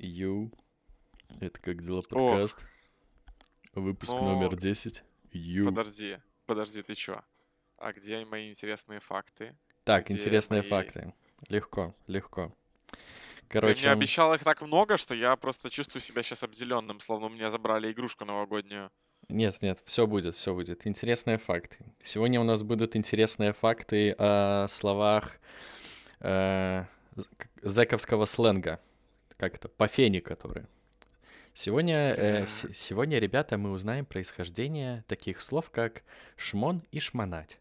Ю. Это как дела подкаст. Выпуск Ну, номер 10. Ю. Подожди, подожди, ты чё? А где мои интересные факты? Так, где интересные мои- факты. Легко, легко. Ты Короче, мне обещал их так много, что я просто чувствую себя сейчас обделенным, словно у меня забрали игрушку новогоднюю. нет, нет, все будет, все будет. Интересные факты. Сегодня у нас будут интересные факты о словах э, зэковского сленга. Как это? Пофени, которые. Сегодня, э, с- сегодня, ребята, мы узнаем происхождение таких слов, как шмон и шмонать.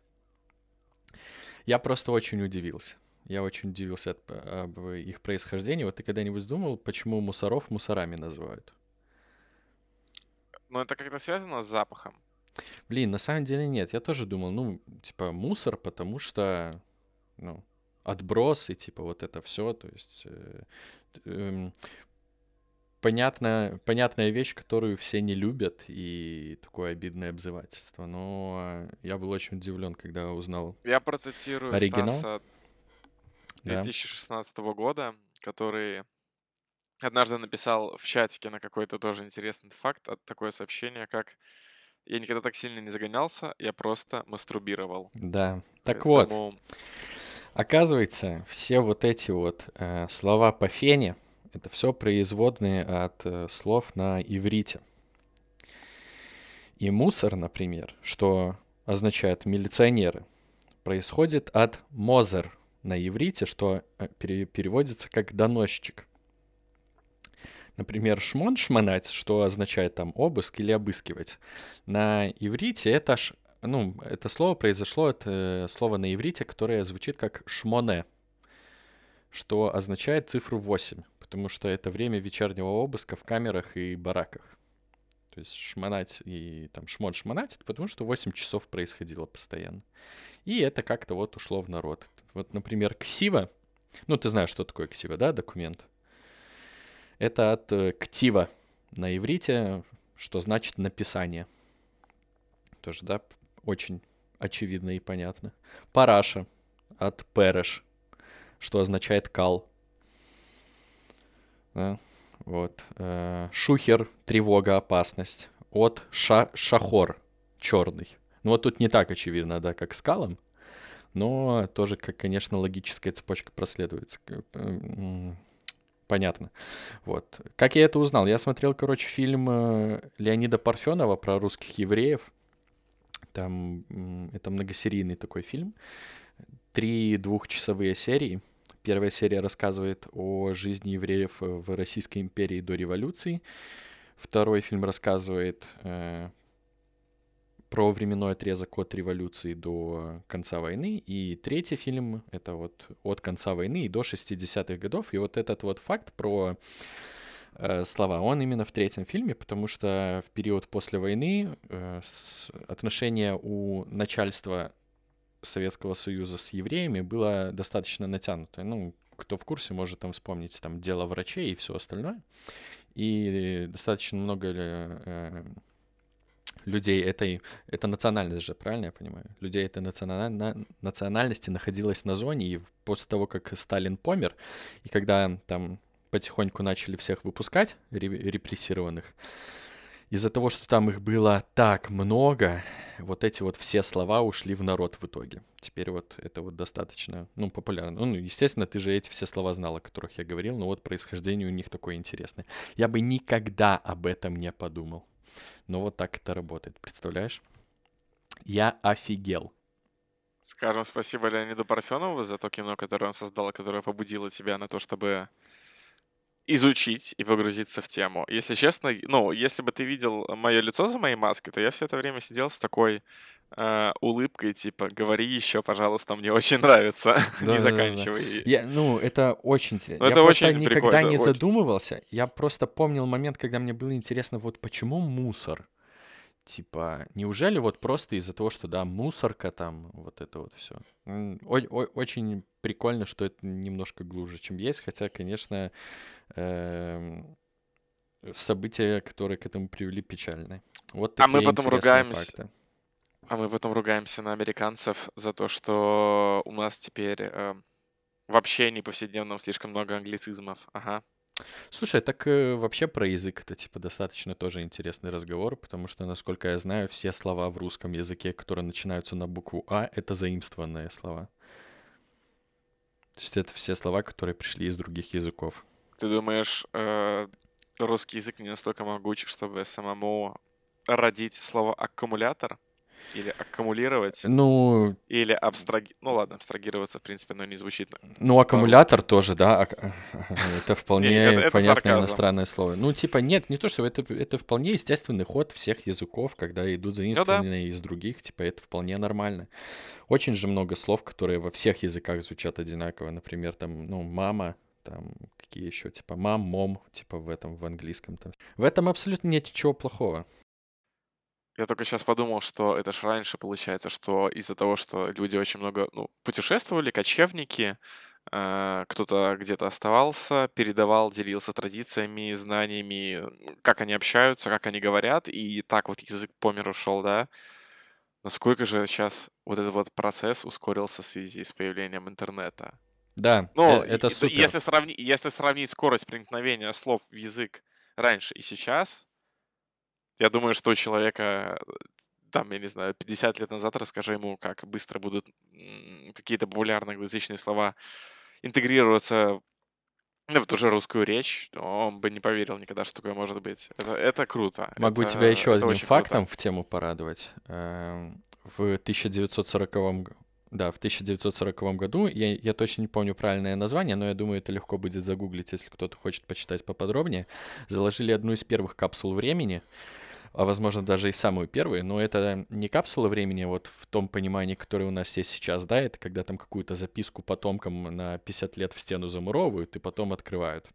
Я просто очень удивился. Я очень удивился от- об их происхождении. Вот ты когда-нибудь думал, почему мусоров мусорами называют? Но это как-то связано с запахом. Блин, на самом деле нет. Я тоже думал, ну, типа, мусор, потому что, ну, отбросы, типа, вот это все. То есть, э, эм, понятно, понятная вещь, которую все не любят, и такое обидное обзывательство. Но я был очень удивлен, когда узнал. Я процитирую Оригинал? Стаса Да. 2016 года, который однажды написал в чатике на какой-то тоже интересный факт, от такое сообщение, как «Я никогда так сильно не загонялся, я просто мастурбировал». Да. Так вот, Поэтому Оказывается, все вот эти вот э, слова по фене, это все производные от э, слов на иврите. И мусор, например, что означает милиционеры, происходит от мозер на иврите, что э, пере- переводится как доносчик. Например, шмон шмонать, что означает там обыск или обыскивать. На иврите это ш- ну, это слово произошло от э, слова на иврите, которое звучит как шмоне, что означает цифру 8, потому что это время вечернего обыска в камерах и бараках. То есть шмонать и там шмон шмонать, это потому что 8 часов происходило постоянно. И это как-то вот ушло в народ. Вот, например, ксива, ну, ты знаешь, что такое ксива, да, документ? Это от э, ктива на иврите, что значит написание. Тоже, да, очень очевидно и понятно. Параша от переш, что означает кал. Да, вот. э, Шухер — тревога, опасность. От ша шахор — черный. Ну вот тут не так очевидно, да, как с калом, но тоже, как, конечно, логическая цепочка проследуется. М, Понятно. Вот. Как я это узнал? Я смотрел, короче, фильм э, Леонида Парфенова про русских евреев. Там это многосерийный такой фильм. Три двухчасовые серии. Первая серия рассказывает о жизни евреев в Российской империи до революции. Второй фильм рассказывает э, про временной отрезок от революции до конца войны. И третий фильм — это вот от конца войны и до 60-х годов. И вот этот вот факт про слова, он именно в третьем фильме, потому что в период после войны э, отношения у начальства Советского Союза с евреями было достаточно натянутое. Ну, кто в курсе, может там вспомнить там дело врачей и все остальное. И достаточно много э, людей этой, это национальность же, правильно я понимаю? Людей этой националь- на- национальности находилось на зоне, и после того, как Сталин помер, и когда там потихоньку начали всех выпускать, ре- репрессированных, из-за того, что там их было так много, вот эти вот все слова ушли в народ в итоге. Теперь вот это вот достаточно, ну, популярно. Ну, естественно, ты же эти все слова знал, о которых я говорил, но вот происхождение у них такое интересное. Я бы никогда об этом не подумал. Но вот так это работает, представляешь? Я офигел. скажем спасибо Леониду Парфенову за то кино, которое он создал, которое побудило тебя на то, чтобы изучить и погрузиться в тему. Если честно, ну, если бы ты видел мое лицо за моей маской, то я все это время сидел с такой э, улыбкой, типа, говори еще, пожалуйста, мне очень нравится, не Да-да-да-да. заканчивай. Я, ну, это очень интересно. Ну, я это просто очень никогда прикольно, не очень. задумывался. Я просто помнил момент, когда мне было интересно, вот почему мусор? Типа, неужели вот просто из-за того, что, да, мусорка там, вот это вот все. Очень прикольно, что это немножко глубже, чем есть, хотя, конечно, эм, события, которые к этому привели, печальны. Вот А мы такие потом ругаемся. факты. А мы потом ругаемся на американцев за то, что у нас теперь э, в общении повседневном слишком много англицизмов. Ага. Слушай, так э, вообще про язык это типа достаточно тоже интересный разговор, потому что, насколько я знаю, все слова в русском языке, которые начинаются на букву А, это заимствованные слова. То есть это все слова, которые пришли из других языков. Ты думаешь, э, русский язык не настолько могуч, чтобы самому родить слово аккумулятор? Или аккумулировать? Ну, Или абстраги... Ну ладно, абстрагироваться, в принципе, но не звучит. ну аккумулятор тоже, да, это Не, вполне понятное иностранное слово. Ну, типа, нет, не то, что это, это вполне естественный ход всех языков, когда Ну идут заимствованные из других, типа, это вполне нормально. Очень же много слов, которые во всех языках звучат одинаково. Например, там, ну, мама, там, какие еще, типа, мам, мом, типа, в этом, в английском. Там. В этом абсолютно нет ничего плохого. Я только сейчас подумал, что это ж раньше получается, что из-за того, что люди очень много ну, путешествовали, кочевники, э, кто-то где-то оставался, передавал, делился традициями, знаниями, м, как они общаются, как они говорят, и так вот язык по миру шел, да. Насколько же сейчас вот этот вот процесс ускорился в связи с появлением интернета? Да, Ну, э, это и- супер. если, сравни, если сравнить скорость проникновения слов в язык раньше и сейчас, я думаю, что у человека, там, я не знаю, 50 лет назад расскажи ему, как быстро будут какие-то популярные англоязычные слова интегрироваться в ту же рускую речь, он бы не поверил никогда, что такое может быть. Это, это круто. Могу это- тебя еще одним очень круто. фактом в тему порадовать. Эм, В 1940 г- да, в 1940 году, я, я точно не помню правильное название, но я думаю, это легко будет загуглить, если кто-то хочет почитать поподробнее, заложили одну из первых капсул времени, а возможно даже и самую первую, но это не капсула времени вот в том понимании, которое у нас есть сейчас, да, это когда там какую-то записку потомкам на 50 лет в стену замуровывают и потом открывают.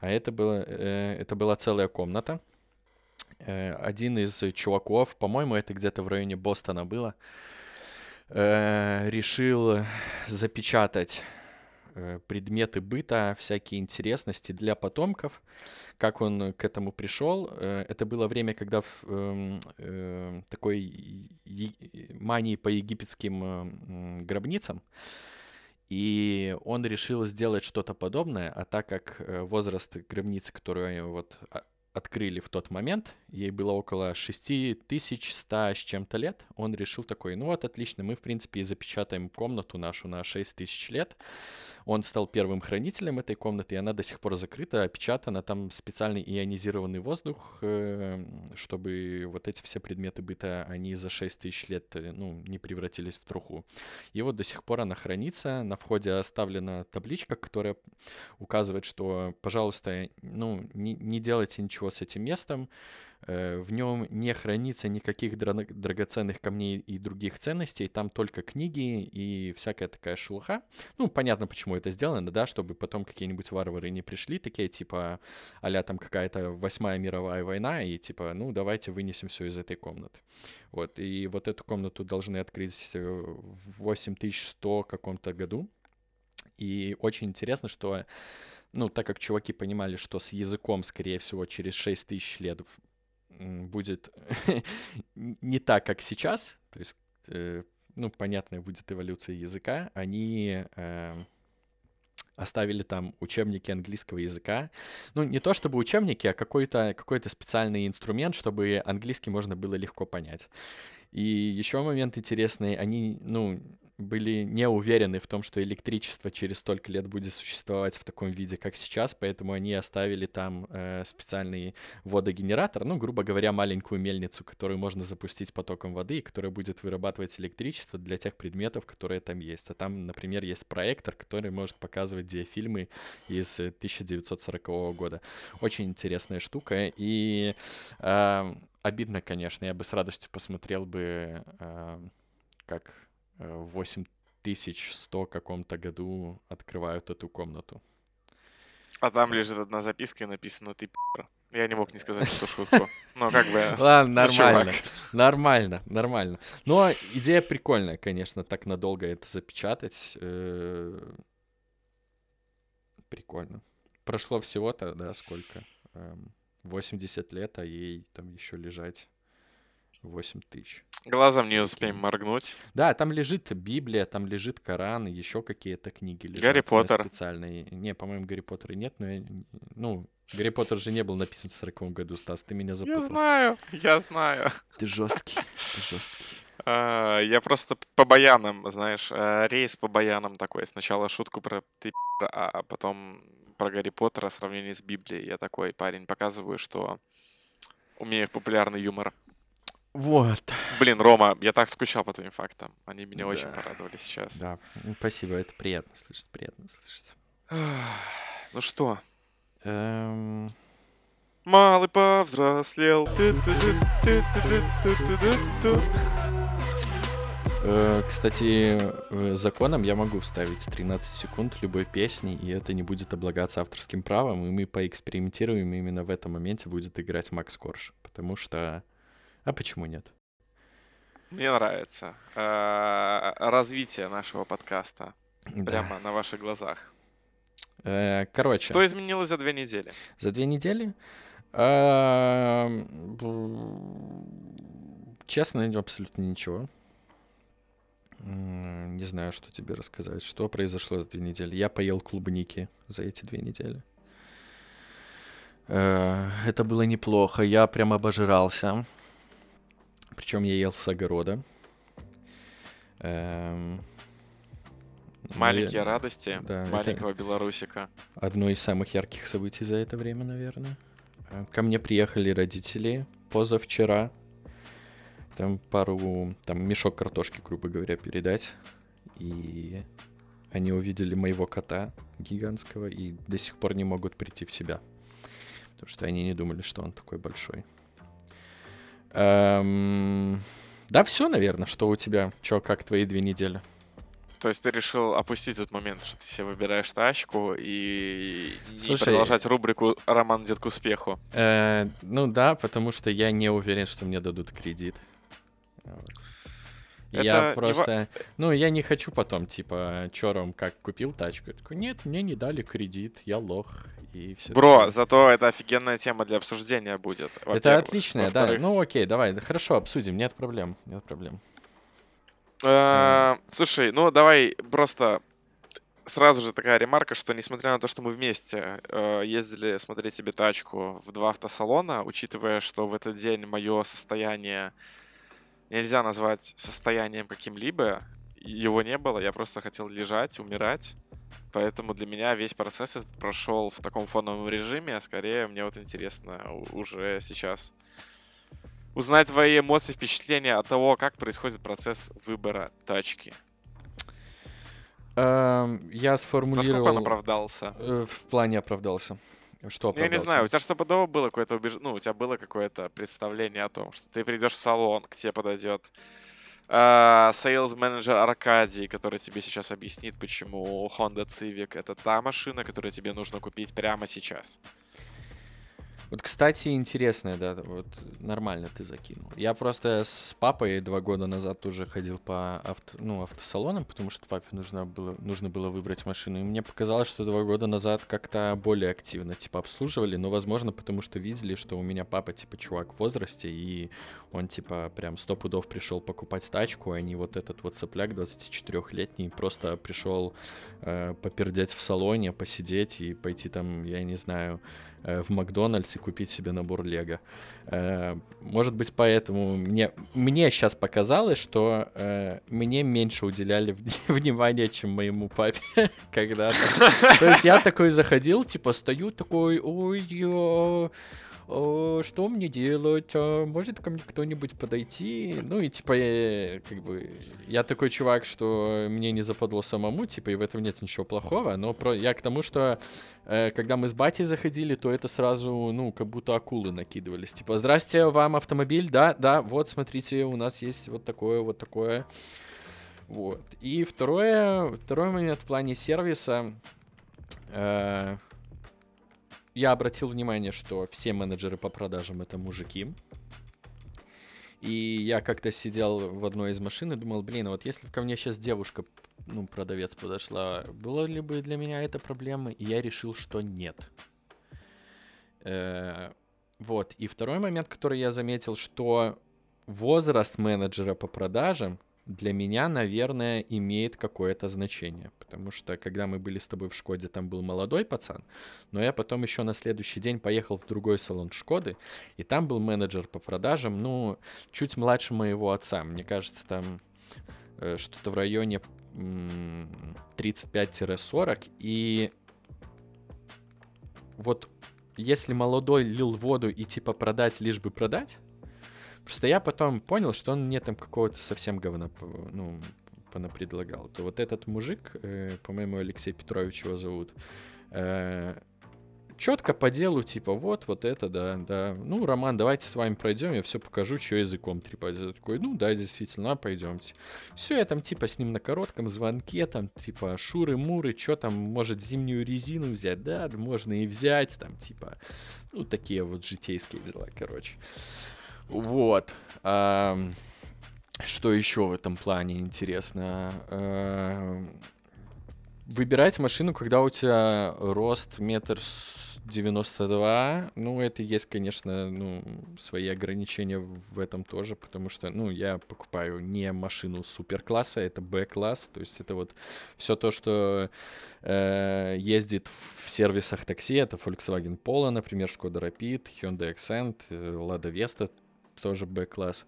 А это, было, э, это была целая комната, Э, один из чуваков, по-моему, это где-то в районе Бостона было, э, решил запечатать предметы быта, всякие интересности для потомков. Как он к этому пришел? Э, Это было время, когда в, эм, э, такой мании по египетским э, м, гробницам, и он решил сделать что-то подобное, а так как э, возраст гробницы, которую вот а, открыли в тот момент, ей было около 6100 с чем-то лет, он решил такой, ну вот отлично, мы в принципе и запечатаем комнату нашу на 6000 лет. Он стал первым хранителем этой комнаты, и она до сих пор закрыта, опечатана, там специальный ионизированный воздух, э, чтобы вот эти все предметы быта, они за 6000 лет, э, ну, не превратились в труху. И вот до сих пор она хранится. На входе оставлена табличка, которая указывает, что, пожалуйста, ну, не, не делайте ничего с этим местом. э, В нем не хранится никаких дра- драгоценных камней и других ценностей. Там только книги и всякая такая шелуха. Ну, понятно, почему это сделано, да, чтобы потом какие-нибудь варвары не пришли, такие типа а там какая-то восьмая мировая война, и типа, ну, давайте вынесем все из этой комнаты. Вот, и вот эту комнату должны открыть э, в 8100 каком-то году. И очень интересно, что, ну, так как чуваки понимали, что с языком, скорее всего, через 6000 лет м, будет не так, как сейчас, то есть, э, ну, понятная будет эволюция языка, они э, оставили там учебники английского языка. Ну, не то чтобы учебники, а какой-то какой специальный инструмент, чтобы английский можно было легко понять. И еще момент интересный, они, ну, были не уверены в том, что электричество через столько лет будет существовать в таком виде, как сейчас, поэтому они оставили там э, специальный водогенератор, ну, грубо говоря, маленькую мельницу, которую можно запустить потоком воды, и которая будет вырабатывать электричество для тех предметов, которые там есть. А там, например, есть проектор, который может показывать диафильмы из э, 1940 года. Очень интересная штука, и э, обидно, конечно, я бы с радостью посмотрел бы, э, как э, в 8100 каком-то году открывают эту комнату. А там лежит одна записка и написано «ты пи***р». Я не мог не сказать эту шутку. Но как бы... Ладно, ну, нормально, нормально, нормально. Но идея прикольная, конечно, так надолго это запечатать. э, Прикольно. Прошло всего-то, да, сколько? Эм, 80 лет, а ей там еще лежать 8 тысяч. Глазом не успеем моргнуть. Да, там лежит Библия, там лежит Коран, еще какие-то книги лежат. Гарри Поттер. Специальные. Не, по-моему, Гарри Поттера нет, но я... Ну, Гарри Поттер же не был написан в 40 году, Стас, ты меня Я запутал. знаю, я знаю. Ты жесткий, ты жесткий. А, Я просто по баянам, знаешь, э, рейс по баянам такой. Сначала шутку про ты а потом про Гарри Поттера сравнение с Библией. Я такой парень, показываю, что умею популярный юмор. Вот. Блин, Рома, я так скучал по твоим фактам. Они меня очень Да. порадовали сейчас. Да, ну, спасибо, это приятно слышать, приятно слышать. Ну что, Эм, малый повзрослел. Э, Кстати, э, законом я могу вставить 13 секунд любой песни, и это не будет облагаться авторским правом, и мы поэкспериментируем, и именно в этом моменте будет играть Макс Корж. Потому что... А почему нет? Мне нравится э, развитие нашего подкаста прямо на ваших глазах. Э, Короче, Что изменилось за две недели? за две недели... б- Честно, абсолютно ничего. Не знаю, что тебе рассказать. Что произошло за две недели? Я поел клубники за эти две недели. Э, Это было неплохо. Я прям обожрался. Причем я ел с огорода. Эм, ну, Маленькие я- радости да, маленького белорусика. Одно из самых ярких событий за это время, наверное. Э, Ко мне приехали родители позавчера. Там пару, там мешок картошки, грубо говоря, передать. И они увидели моего кота гигантского и до сих пор не могут прийти в себя. Потому что они не думали, что он такой большой. Эм, Да, все, наверное. Что у тебя? Че, как твои две недели? То есть ты решил опустить тот момент, что ты себе выбираешь тачку и не Слушай, продолжать рубрику «Роман идет к успеху». Э, ну да, потому что я не уверен, что мне дадут кредит. Вот. Это Я просто... Ну, я не хочу потом, типа, чё, Ром, как купил тачку? Я такой, нет, мне не дали кредит, я лох. И все Бро, зато это офигенная тема для обсуждения будет. Это отличная, да. Ну, окей, давай, да, хорошо, обсудим, нет проблем, нет проблем. э, Слушай, ну давай просто сразу же такая ремарка, что несмотря на то, что мы вместе э, ездили смотреть себе тачку в два автосалона, учитывая, что в этот день мое состояние нельзя назвать состоянием каким-либо, его не было, я просто хотел лежать, умирать. Поэтому для меня весь процесс прошел в таком фоновом режиме, а скорее мне вот интересно уже сейчас узнать твои эмоции, впечатления от того, как происходит процесс выбора тачки. Эм, я Насколько сформулировал... он оправдался? э, В плане оправдался. Что Я не знаю, у тебя стопудово было какое-то убеж... ну, у тебя было какое-то представление о том, что ты придешь в салон, к тебе подойдет sales manager Аркадий, который тебе сейчас объяснит, почему Honda Civic это та машина, которую тебе нужно купить прямо сейчас. Вот, кстати, интересно, да, вот нормально ты закинул. Я просто с папой два года назад тоже ходил по авто, ну, автосалонам, потому что папе нужно было, нужно было выбрать машину. И мне показалось, что два года назад как-то более активно, типа, обслуживали, но, возможно, потому что видели, что у меня папа, типа, чувак в возрасте, и он, типа, прям сто пудов пришел покупать тачку, а не вот этот вот сопляк 24-летний просто пришел э, попердеть в салоне, посидеть и пойти там, я не знаю, в Макдональдс и купить себе набор Лего. Э, Может быть, поэтому мне, мне сейчас показалось, что э, мне меньше уделяли вни- внимания, чем моему папе когда-то. То есть я такой заходил, типа стою такой, ой, я... «О, что мне делать? А может ко мне кто-нибудь подойти? Ну и типа, я, как бы, я такой чувак, что мне не западло самому, типа, и в этом нет ничего плохого, но про, я к тому, что э, когда мы с батей заходили, то это сразу, ну, как будто акулы накидывались. Типа, здрасте, вам автомобиль? Да, да, вот, смотрите, у нас есть вот такое, вот такое. Вот. И второе, второй момент в плане сервиса. э, я обратил внимание, что все менеджеры по продажам это мужики. И я как-то сидел в одной из машин и думал, блин, а вот если бы ко мне сейчас девушка, ну, продавец подошла, было ли бы для меня это проблема? И я решил, что нет. Э, Вот. И второй момент, который я заметил, что возраст менеджера по продажам для меня, наверное, имеет какое-то значение. Потому что, когда мы были с тобой в Шкоде, там был молодой пацан, но я потом еще на следующий день поехал в другой салон Шкоды, и там был менеджер по продажам, ну, чуть младше моего отца. Мне кажется, там э, что-то в районе 35-40. И вот если молодой лил воду и типа продать, лишь бы продать, Просто я потом понял, что он мне там какого-то совсем говна, ну, предлагал. То вот этот мужик, э, по-моему, Алексей Петрович его зовут, э, четко по делу, типа, вот, вот это, да, да. Ну, Роман, давайте с вами пройдем, я все покажу, что языком трепать. Я такой, ну, да, действительно, пойдемте. Все, я там, типа, с ним на коротком звонке, там, типа, шуры-муры, что там, может, зимнюю резину взять, да, можно и взять, там, типа, ну, такие вот житейские дела, короче. Вот. Что еще в этом плане интересно? А, выбирать машину, когда у тебя рост метр девяносто два, ну, это есть, конечно, ну, свои ограничения в этом тоже, потому что, ну, я покупаю не машину суперкласса, это Б-класс, то есть это вот все то, что э, ездит в сервисах такси, это Volkswagen Polo, например, Skoda Rapid, Hyundai Accent, э, Lada Vesta, тоже Б-класс.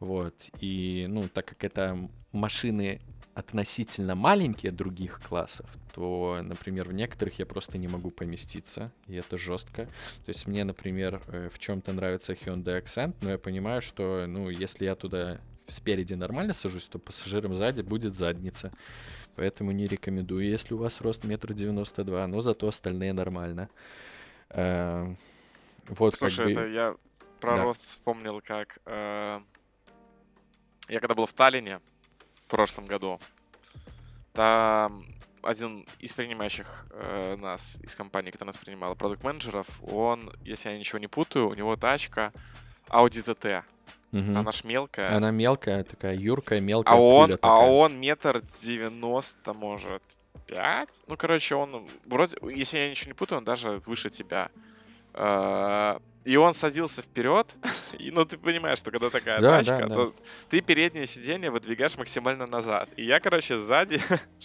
Вот. И, ну, так как это машины относительно маленькие других классов, то, например, в некоторых я просто не могу поместиться, и это жестко. То есть мне, например, э, в чем-то нравится Hyundai Accent, но я понимаю, что, ну, если я туда спереди нормально сажусь, то пассажирам сзади будет задница. Поэтому не рекомендую, если у вас рост метр девяносто два, но зато остальные нормально. Э, вот Слушай, как бы... это я про да. рост вспомнил, как э, я когда был в Таллине в прошлом году, там один из принимающих э, нас, из компании, которая нас принимала, продукт-менеджеров, он, если я ничего не путаю, у него тачка Audi TT. Угу. Она ж мелкая. Она мелкая, такая юркая, мелкая. А он, а он метр девяносто, может, пять? Ну, короче, он вроде, если я ничего не путаю, он даже выше тебя. Э, и он садился вперед, и, ну, ты понимаешь, что когда такая да, тачка, да, да. то ты переднее сиденье выдвигаешь максимально назад. И я, короче, сзади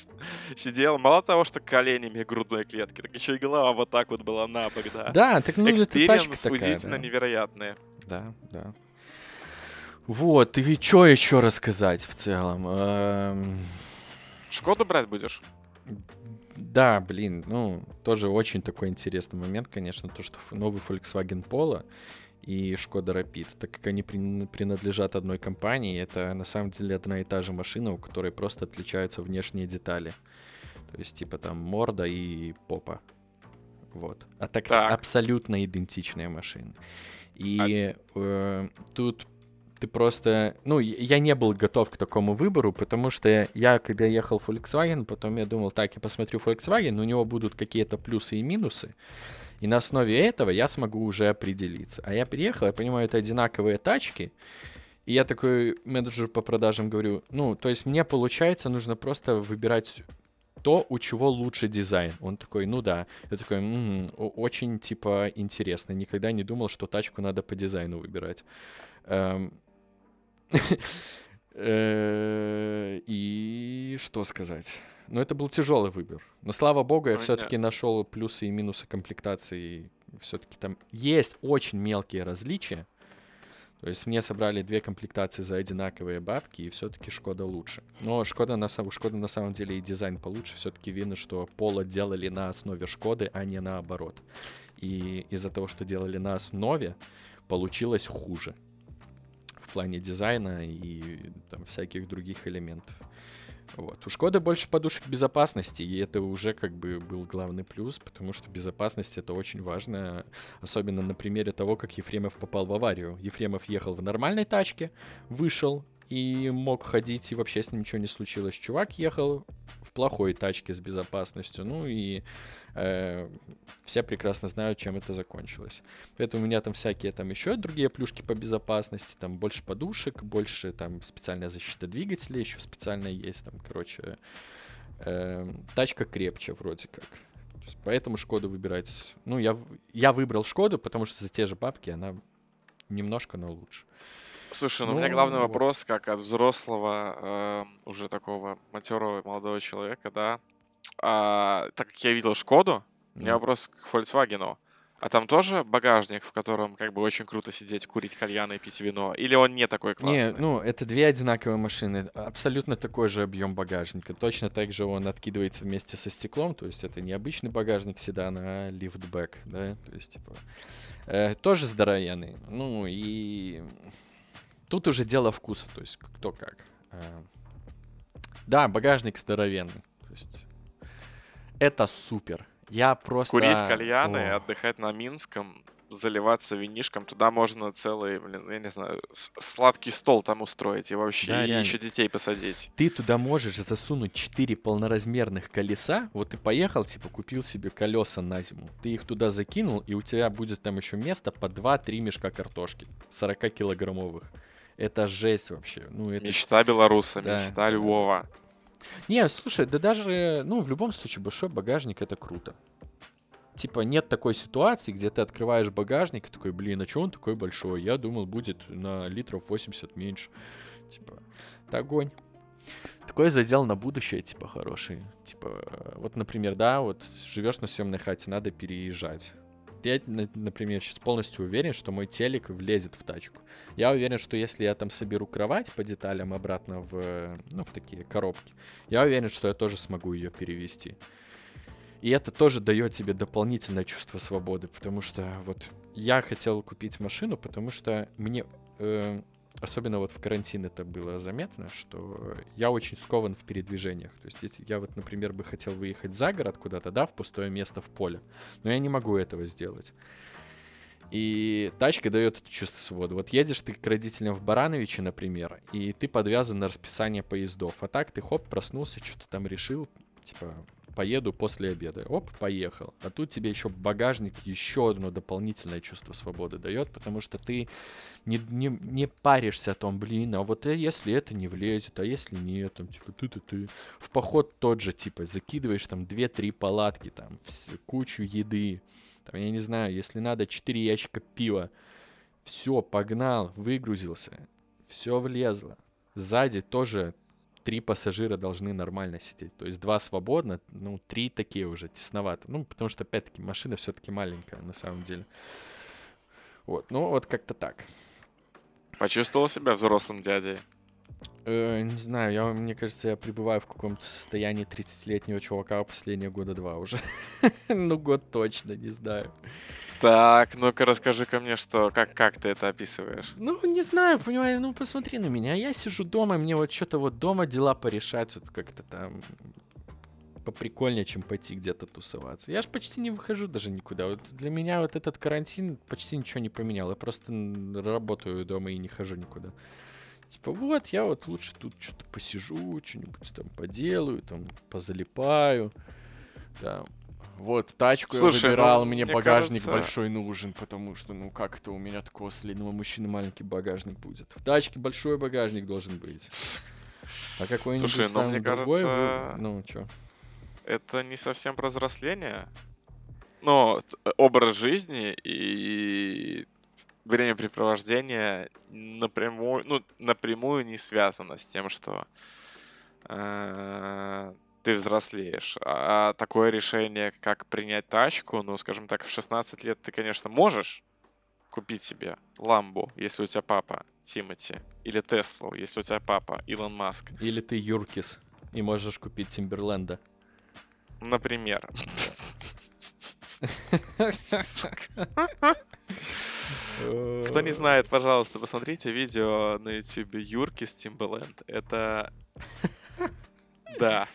сидел, мало того, что коленями грудной клетки, так еще и голова вот так вот была на бок, да. Да, так ну, это тачка удивительно да. невероятные. Да, да. Вот, и что еще рассказать в целом? Эм, Шкоду брать будешь? Да, блин, ну, тоже очень такой интересный момент, конечно, то, что новый Volkswagen Polo и Шкода Rapid, так как они принадлежат одной компании, это на самом деле одна и та же машина, у которой просто отличаются внешние детали. То есть, типа там морда и попа. Вот. А так, так. абсолютно идентичные машины. И а... э, тут ты просто... Ну, я не был готов к такому выбору, потому что я, когда ехал в Volkswagen, потом я думал, так, я посмотрю Volkswagen, у него будут какие-то плюсы и минусы, и на основе этого я смогу уже определиться. А я приехал, я понимаю, это одинаковые тачки, и я такой менеджер по продажам говорю, ну, то есть мне, получается, нужно просто выбирать то, у чего лучше дизайн. Он такой, ну да. Я такой, м-м, очень, типа, интересно. Никогда не думал, что тачку надо по дизайну выбирать. Эм, и что сказать? Ну, это был тяжелый выбор. Но слава богу, я все-таки нашел плюсы и минусы комплектации. Все-таки там есть очень мелкие различия. То есть мне собрали две комплектации за одинаковые бабки, и все-таки Шкода лучше. Но Шкода на, у Шкода на самом деле и дизайн получше. Все-таки видно, что Поло делали на основе Шкоды, а не наоборот. И из-за того, что делали на основе, получилось хуже плане дизайна и там, всяких других элементов. Вот. У Шкоды больше подушек безопасности, и это уже как бы был главный плюс, потому что безопасность это очень важно, особенно на примере того, как Ефремов попал в аварию. Ефремов ехал в нормальной тачке, вышел и мог ходить, и вообще с ним ничего не случилось. Чувак ехал в плохой тачке с безопасностью, ну и э, все прекрасно знают, чем это закончилось. Поэтому у меня там всякие там еще другие плюшки по безопасности, там больше подушек, больше там специальная защита двигателя, еще специально есть там, короче, э, тачка крепче вроде как. Поэтому Шкоду выбирать. Ну, я, я выбрал Шкоду, потому что за те же бабки она немножко, но лучше. Слушай, ну, у Ну, меня главный вот. вопрос, как от взрослого, э, уже такого матерого молодого человека, да. А, так как я видел Шкоду, у меня Ну. вопрос к Volkswagen. А там тоже багажник, в котором как бы очень круто сидеть, курить кальян и пить вино? Или он не такой классный? Не, ну, это две одинаковые машины. Абсолютно такой же объем багажника. Точно так же он откидывается вместе со стеклом. То есть это не обычный багажник седана, а лифтбэк, да? То есть, типа, э, тоже здоровенный. Ну, и тут уже дело вкуса. То есть кто как. Э, Да, багажник здоровенный. То есть это супер. Я просто... Курить кальяны, О. отдыхать на Минском, заливаться винишком, туда можно целый, блин, я не знаю, сладкий стол там устроить и вообще, Да, и реально. еще детей посадить. ты туда можешь засунуть 4 полноразмерных колеса. Вот ты поехал, типа, купил себе колеса на зиму. Ты их туда закинул, и у тебя будет там еще место по 2-3 мешка картошки. 40-килограммовых. Это жесть вообще. Ну, это... Мечта белоруса, Да, мечта Львова. Не, слушай, да даже, ну, в любом случае, большой багажник это круто. Типа, нет такой ситуации, где ты открываешь багажник и такой, блин, а что он такой большой? Я думал, будет на литров 80 меньше. Типа, это огонь. Такой задел на будущее, типа, хороший. Типа, э, вот, например, да, вот живешь на съемной хате, надо переезжать. Я, на- например, сейчас полностью уверен, что мой телек влезет в тачку. Я уверен, что если я там соберу кровать по деталям обратно в, ну, в такие коробки, я уверен, что я тоже смогу ее перевести. И это тоже дает тебе дополнительное чувство свободы, потому что вот я хотел купить машину, потому что мне, э, особенно вот в карантин это было заметно, что я очень скован в передвижениях. То есть если я вот, например, бы хотел выехать за город куда-то, да, в пустое место в поле, но я не могу этого сделать. И тачка дает это чувство свободы. Вот едешь ты к родителям в Барановиче, например, и ты подвязан на расписание поездов. А так ты хоп, проснулся, что-то там решил, типа, поеду после обеда. Оп, поехал. А тут тебе еще багажник еще одно дополнительное чувство свободы дает, потому что ты не, не, не паришься о том, блин, а вот э, если это не влезет, а если нет, там, типа, ты-ты-ты. В поход тот же, типа, закидываешь там 2-3 палатки, там, кучу еды, там, я не знаю, если надо 4 ящика пива, все, погнал, выгрузился, все влезло. Сзади тоже три пассажира должны нормально сидеть. То есть два свободно, ну, три такие уже тесновато. Ну, потому что, опять-таки, машина все-таки маленькая, на самом деле. Вот, ну, вот как-то так. Почувствовал себя взрослым дядей? Э, не знаю, я, мне кажется, я пребываю в каком-то состоянии 30-летнего чувака последние года два уже. ну, год точно, не знаю. Так, ну-ка расскажи-ка мне, что, как, как ты это описываешь? Ну, не знаю, понимаю, ну посмотри на меня. Я сижу дома, мне вот что-то вот дома дела порешать, вот как-то там поприкольнее, чем пойти где-то тусоваться. Я ж почти не выхожу даже никуда. Вот для меня вот этот карантин почти ничего не поменял. Я просто работаю дома и не хожу никуда. Типа, вот, я вот лучше тут что-то посижу, что-нибудь там поделаю, там позалипаю. Там. Вот, тачку Слушай, я выбирал, ну, мне мне багажник кажется- большой нужен, потому что, ну, как это у меня такого среднего мужчины маленький багажник будет. В тачке большой багажник должен быть. А какой-нибудь Слушай, ну, там мне другой, вы- кажется, ну, чё? Это не совсем про взросление. Но образ жизни и времяпрепровождение напрямую, ну, напрямую не связано с тем, что э, ты взрослеешь. А такое решение, как принять тачку, ну, скажем так, в 16 лет ты, конечно, можешь купить себе ламбу, если у тебя папа Тимати, или Теслу, если у тебя папа Илон Маск, Или ты Юркис и можешь купить Тимберленда. например. Кто не знает, пожалуйста, посмотрите видео на YouTube Юрки с Timbaland. Это... Да.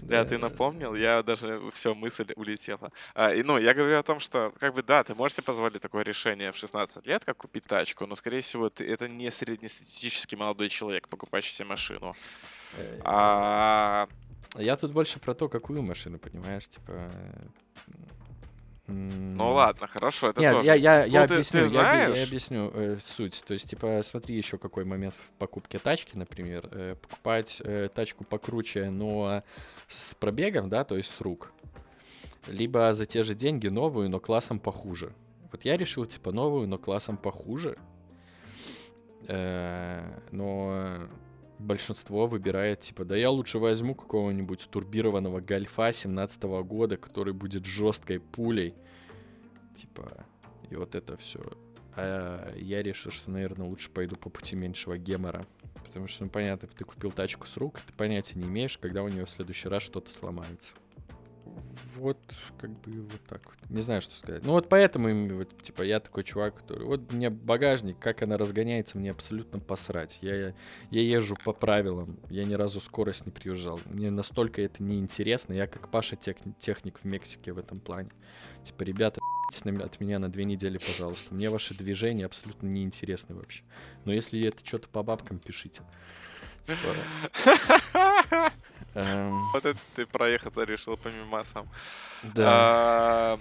Да, ты напомнил, я даже все, мысль улетела. А, и, ну, я говорю о том, что, как бы, да, ты можешь себе позволить такое решение в 16 лет, как купить тачку, но, скорее всего, ты, это не среднестатистический молодой человек, покупающий себе машину. Э, А Я тут больше про то, какую машину, понимаешь, типа... Ну ладно, хорошо, это Нет, тоже. я, я, я Ну, ты- объясню, ты я я, объясню э, суть. То есть, типа, смотри еще какой момент в покупке тачки, например. Э, покупать э, тачку покруче, но с пробегом, да, то есть с рук. Либо за те же деньги новую, но классом похуже. Вот я решил, типа, новую, но классом похуже. Э, но большинство выбирает, типа, да я лучше возьму какого-нибудь турбированного гольфа 17 года, который будет жесткой пулей. Типа, и вот это все. А я решил, что, наверное, лучше пойду по пути меньшего гемора. Потому что, ну, понятно, ты купил тачку с рук, ты понятия не имеешь, когда у нее в следующий раз что-то сломается вот, как бы, вот так вот. Не знаю, что сказать. Ну, вот поэтому, вот, типа, я такой чувак, который... Вот мне багажник, как она разгоняется, мне абсолютно посрать. Я, я езжу по правилам, я ни разу скорость не приезжал. Мне настолько это неинтересно. Я как Паша тех, техник в Мексике в этом плане. Типа, ребята, от меня на две недели, пожалуйста. Мне ваши движения абсолютно неинтересны вообще. Но если это что-то по бабкам, пишите. Типа... Эм. Вот это ты проехаться решил по мимасам. Да. А,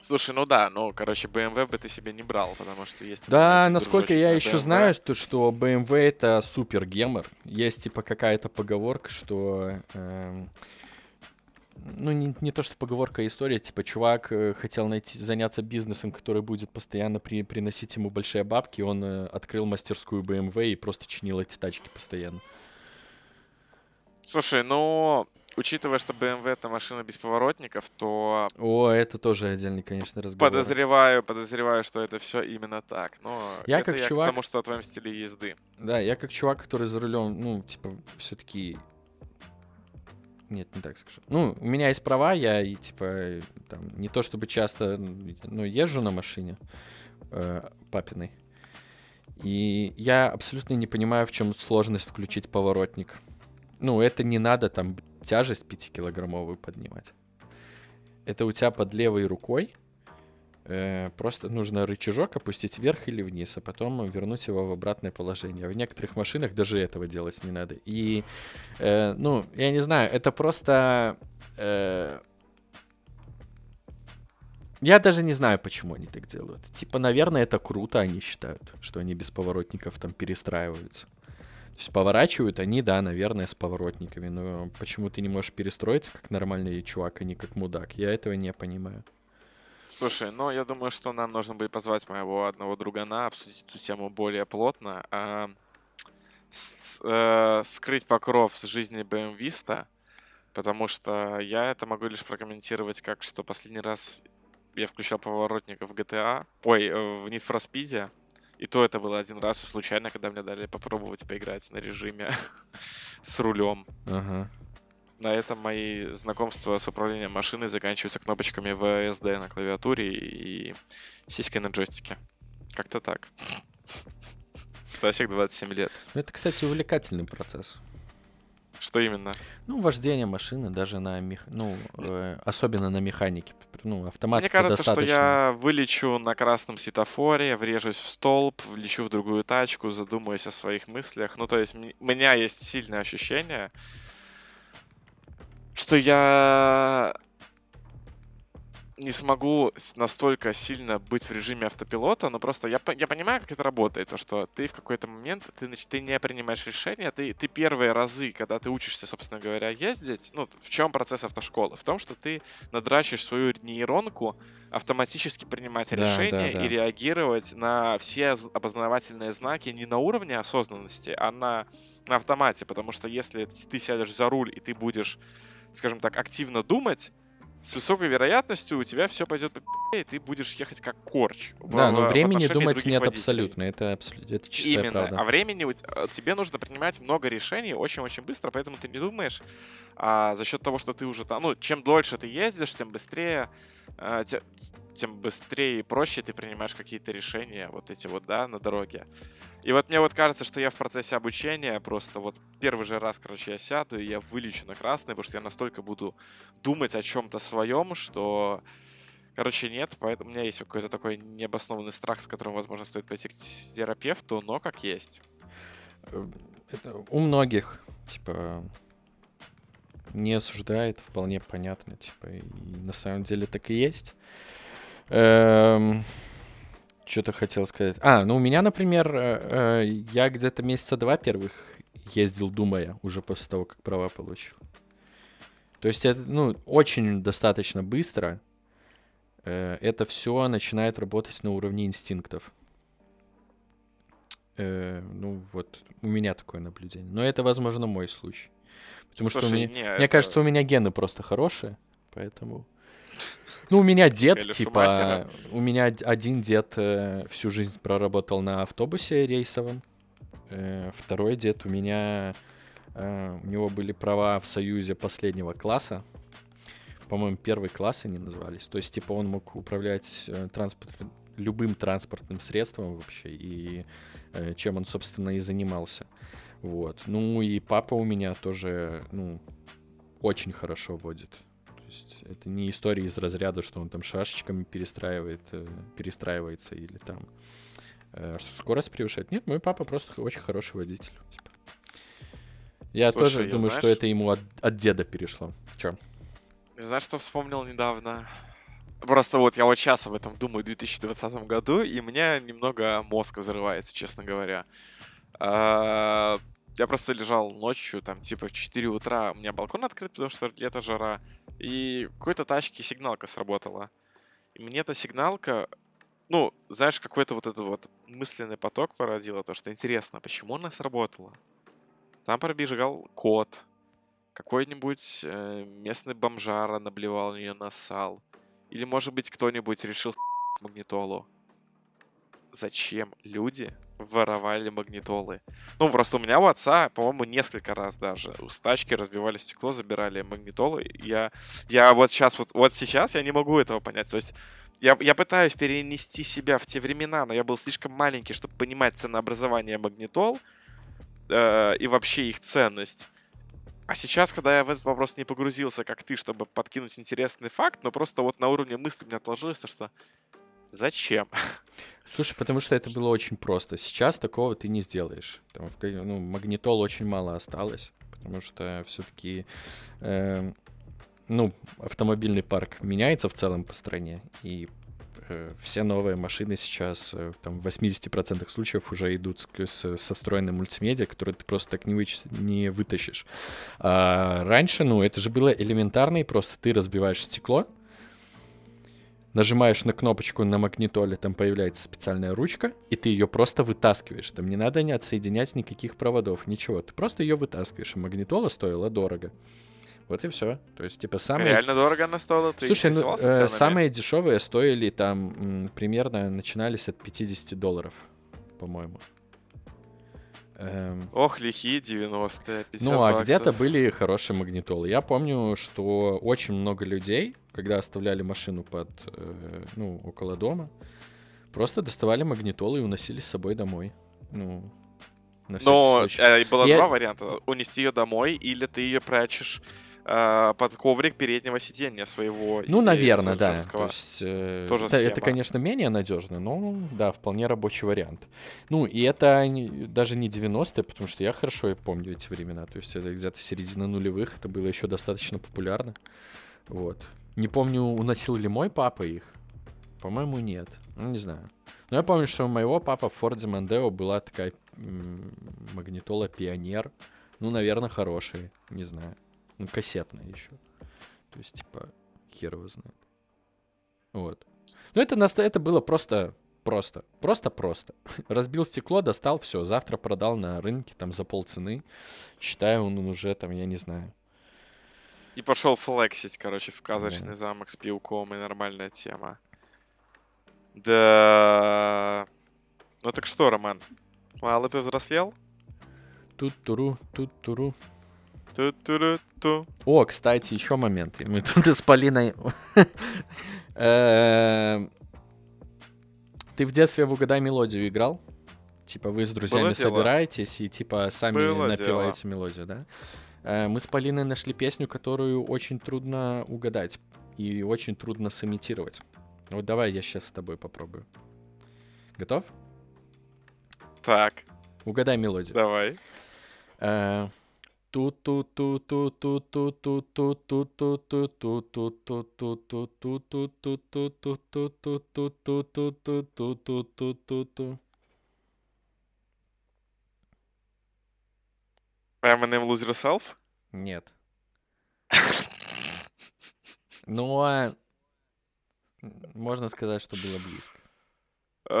слушай, ну да, ну, короче, BMW бы ты себе не брал, потому что есть... Да, насколько я еще знаю, то, что BMW это супер гемор. Есть, типа, какая-то поговорка, что... Э, ну, не, не то, что поговорка, а история, типа, чувак э, хотел найти, заняться бизнесом, который будет постоянно при, приносить ему большие бабки, он э, открыл мастерскую BMW и просто чинил эти тачки постоянно. Слушай, ну, учитывая, что BMW это машина без поворотников, то... О, это тоже отдельный, конечно, разговор. Подозреваю, подозреваю, что это все именно так. Но я это как я чувак... к тому, что о твоем стиле езды. Да, я как чувак, который за рулем, ну, типа, все-таки... Нет, не так скажу. Ну, у меня есть права, я, и, типа, там, не то чтобы часто, ну, езжу на машине э, папиной. И я абсолютно не понимаю, в чем сложность включить поворотник. Ну, это не надо там тяжесть 5-килограммовую поднимать. Это у тебя под левой рукой. Э, просто нужно рычажок опустить вверх или вниз, а потом вернуть его в обратное положение. В некоторых машинах даже этого делать не надо. И, э, ну, я не знаю, это просто... Э, я даже не знаю, почему они так делают. Типа, наверное, это круто, они считают, что они без поворотников там перестраиваются. То есть поворачивают они, да, наверное, с поворотниками, но почему ты не можешь перестроиться как нормальный чувак, а не как мудак? Я этого не понимаю. Слушай, ну я думаю, что нам нужно будет позвать моего одного другана, обсудить эту тему более плотно. А, с, э, скрыть покров с жизни Vista, потому что я это могу лишь прокомментировать как, что последний раз я включал поворотников в GTA, ой, э, в Need for Speed, и то это было один раз случайно, когда мне дали попробовать поиграть на режиме с рулем. Ага. На этом мои знакомства с управлением машиной заканчиваются кнопочками VSD на клавиатуре и сиськой на джойстике. Как-то так. Стасик 27 лет. Ну, это, кстати, увлекательный процесс. Что именно? Ну, вождение машины даже на мех... ну, э, особенно на механике. Ну, автомат Мне кажется, достаточно... что я вылечу на красном светофоре, врежусь в столб, влечу в другую тачку, задумаюсь о своих мыслях. Ну, то есть у меня есть сильное ощущение, что я не смогу настолько сильно быть в режиме автопилота, но просто я, я понимаю, как это работает, то, что ты в какой-то момент, ты, ты не принимаешь решения, ты, ты первые разы, когда ты учишься, собственно говоря, ездить, ну, в чем процесс автошколы? В том, что ты надрачишь свою нейронку автоматически принимать да, решения да, да. и реагировать на все опознавательные знаки не на уровне осознанности, а на, на автомате, потому что если ты сядешь за руль и ты будешь, скажем так, активно думать, с высокой вероятностью у тебя все пойдет по и ты будешь ехать как корч. Да, в, но времени думать нет водителей. абсолютно. Это, абсолютно, это чистая Именно. правда. А времени э, тебе нужно принимать много решений очень-очень быстро, поэтому ты не думаешь а за счет того, что ты уже там... Ну, чем дольше ты ездишь, тем быстрее а, тем быстрее и проще ты принимаешь какие-то решения, вот эти вот, да, на дороге. И вот мне вот кажется, что я в процессе обучения просто вот первый же раз, короче, я сяду, и я вылечу на красный, потому что я настолько буду думать о чем-то своем, что, короче, нет, поэтому у меня есть какой-то такой необоснованный страх, с которым, возможно, стоит пойти к терапевту, но как есть. Э, это у многих, типа, не осуждает, вполне понятно, типа, и на самом деле так и есть. Эм, что-то хотел сказать. А, ну у меня, например, э, э, я где-то месяца два первых ездил, думая, уже после того, как права получил. То есть это, ну, очень достаточно быстро. Э, это все начинает работать на уровне инстинктов. Ну, вот у меня такое наблюдение. Но это, возможно, мой случай. Потому что у Слушай, меня, не, мне это- кажется, у меня гены просто хорошие, поэтому... Ну, у меня дед, Или типа, у меня од- один дед э, всю жизнь проработал на автобусе рейсовом. Э, второй дед у меня, э, у него были права в Союзе последнего класса. По-моему, первый класс они назывались. То есть, типа, он мог управлять э, транспорт, любым транспортным средством вообще, и э, чем он, собственно, и занимался. Вот. Ну и папа у меня тоже, ну, очень хорошо водит. Есть это не история из разряда, что он там шашечками перестраивает, э, перестраивается или там э, скорость превышает. Нет, мой папа просто очень хороший водитель. типа. Я Слушай, тоже я думаю, что знаешь- это ему от, от деда перешло. Чё? Знаешь, что вспомнил недавно? Просто вот я вот сейчас об этом думаю в 2020 году, и у меня немного мозг взрывается, честно говоря. Я просто лежал ночью, там, типа в 4 утра, у меня балкон открыт, потому что лето жара, и какой-то тачке сигналка сработала. И мне эта сигналка, ну, знаешь, какой-то вот этот вот мысленный поток породила, то, что интересно, почему она сработала? Там пробежал кот, какой-нибудь э, местный бомжара наблевал на сал. Или, может быть, кто-нибудь решил магнитолу. Зачем люди воровали магнитолы? Ну, просто у меня у отца, по-моему, несколько раз даже с тачки разбивали стекло, забирали магнитолы. Я, я вот сейчас, вот, вот сейчас я не могу этого понять. То есть я, я пытаюсь перенести себя в те времена, но я был слишком маленький, чтобы понимать ценообразование магнитол э, и вообще их ценность. А сейчас, когда я в этот вопрос не погрузился, как ты, чтобы подкинуть интересный факт, но просто вот на уровне мысли у меня отложилось то, что зачем? Слушай, потому что это было очень просто. Сейчас такого ты не сделаешь. Там ну, магнитол очень мало осталось, потому что все-таки ну, автомобильный парк меняется в целом по стране, и э, все новые машины сейчас э, там, в 80% случаев уже идут с, с- со встроенной мультимедиа, который ты просто так не, вычис- не вытащишь. А раньше, ну, это же было элементарно, и просто ты разбиваешь стекло, нажимаешь на кнопочку на магнитоле, там появляется специальная ручка, и ты ее просто вытаскиваешь. Там не надо не отсоединять никаких проводов, ничего. Ты просто ее вытаскиваешь. И магнитола стоила дорого. Вот и все. То есть, типа, самые... Реально дорого она стоила? Ты Слушай, ну, э, самые дешевые стоили там м, примерно начинались от 50 долларов, по-моему. Эм, Ох, лихие 90-е, 50 ну, а баксов. где-то были хорошие магнитолы. Я помню, что очень много людей, когда оставляли машину под, э, ну, около дома, просто доставали магнитолы и уносили с собой домой. Ну, на Но э, было Я- два варианта. Унести ее домой, или ты ее прячешь э, под коврик переднего сиденья своего. Ну, наверное, да. То есть, э, Тоже это, это, конечно, менее надежно, но да, вполне рабочий вариант. Ну, и это не- даже не 90-е, потому что я хорошо помню эти времена. То есть это где-то середина нулевых, это было еще достаточно популярно. Вот. Не помню, уносил ли мой папа их. По-моему, нет. Ну, не знаю. Но я помню, что у моего папа в Форде Мондео была такая магнитола Пионер. Ну, наверное, хорошая. Не знаю. Ну, кассетная еще. То есть, типа, хер его знает. Вот. Ну, это, это было просто, просто, просто-просто. Разбил стекло, достал, все, завтра продал на рынке там за полцены. Считаю, он уже там, я не знаю. И пошел флексить, короче, в казачный замок с пивком, и нормальная тема. Да. Ну так что, Роман? Малый повзрослел? Тут-туру, тут-туру. Ту-ту-ру-ту. О, кстати, еще моменты. Мы тут с Полиной... Эм, Ты в детстве в «Угадай мелодию» играл? Типа вы с друзьями собираетесь и типа сами напеваете мелодию, да? Э, Мы с Полиной нашли песню, которую очень трудно угадать и очень трудно сымитировать. Вот давай я сейчас с тобой попробую. Готов? Так, Угадай мелодию. давай. Э, Eminem Lose Yourself? Нет. Ну, а, можно сказать, что было близко. Эм,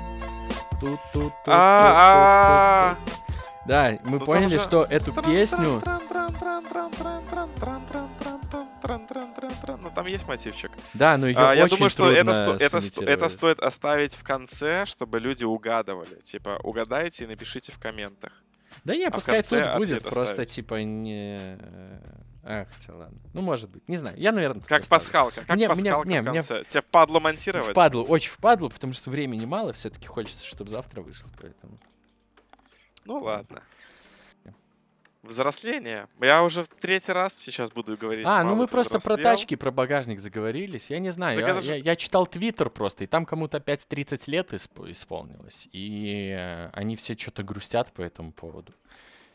А, Да, мы Ну, поняли, что эту песню Ну, там есть мотивчик. Да, но ее А, Я думаю, что это, это, стоит оставить в конце, чтобы люди угадывали. Типа, угадайте и напишите в комментах. Да не, в пускай тут будет, просто оставить. типа не... А, хотя ладно. Ну, может быть. Не знаю. Я, наверное, Как пасхалка. Как Мне- мне- пасхалка не, в мне конце. Тебе впадло монтировать? Впадлу, очень впадлу, потому что времени мало, все-таки хочется, чтобы завтра вышло, поэтому... Ну ладно. Взросление. Я уже в третий раз сейчас буду говорить. А, ну мы просто про взрослел. тачки, про багажник заговорились. Я не знаю, я, же- я- я читал твиттер просто, и там кому-то опять 30 лет исп- исполнилось, и э, они все что-то грустят по этому поводу.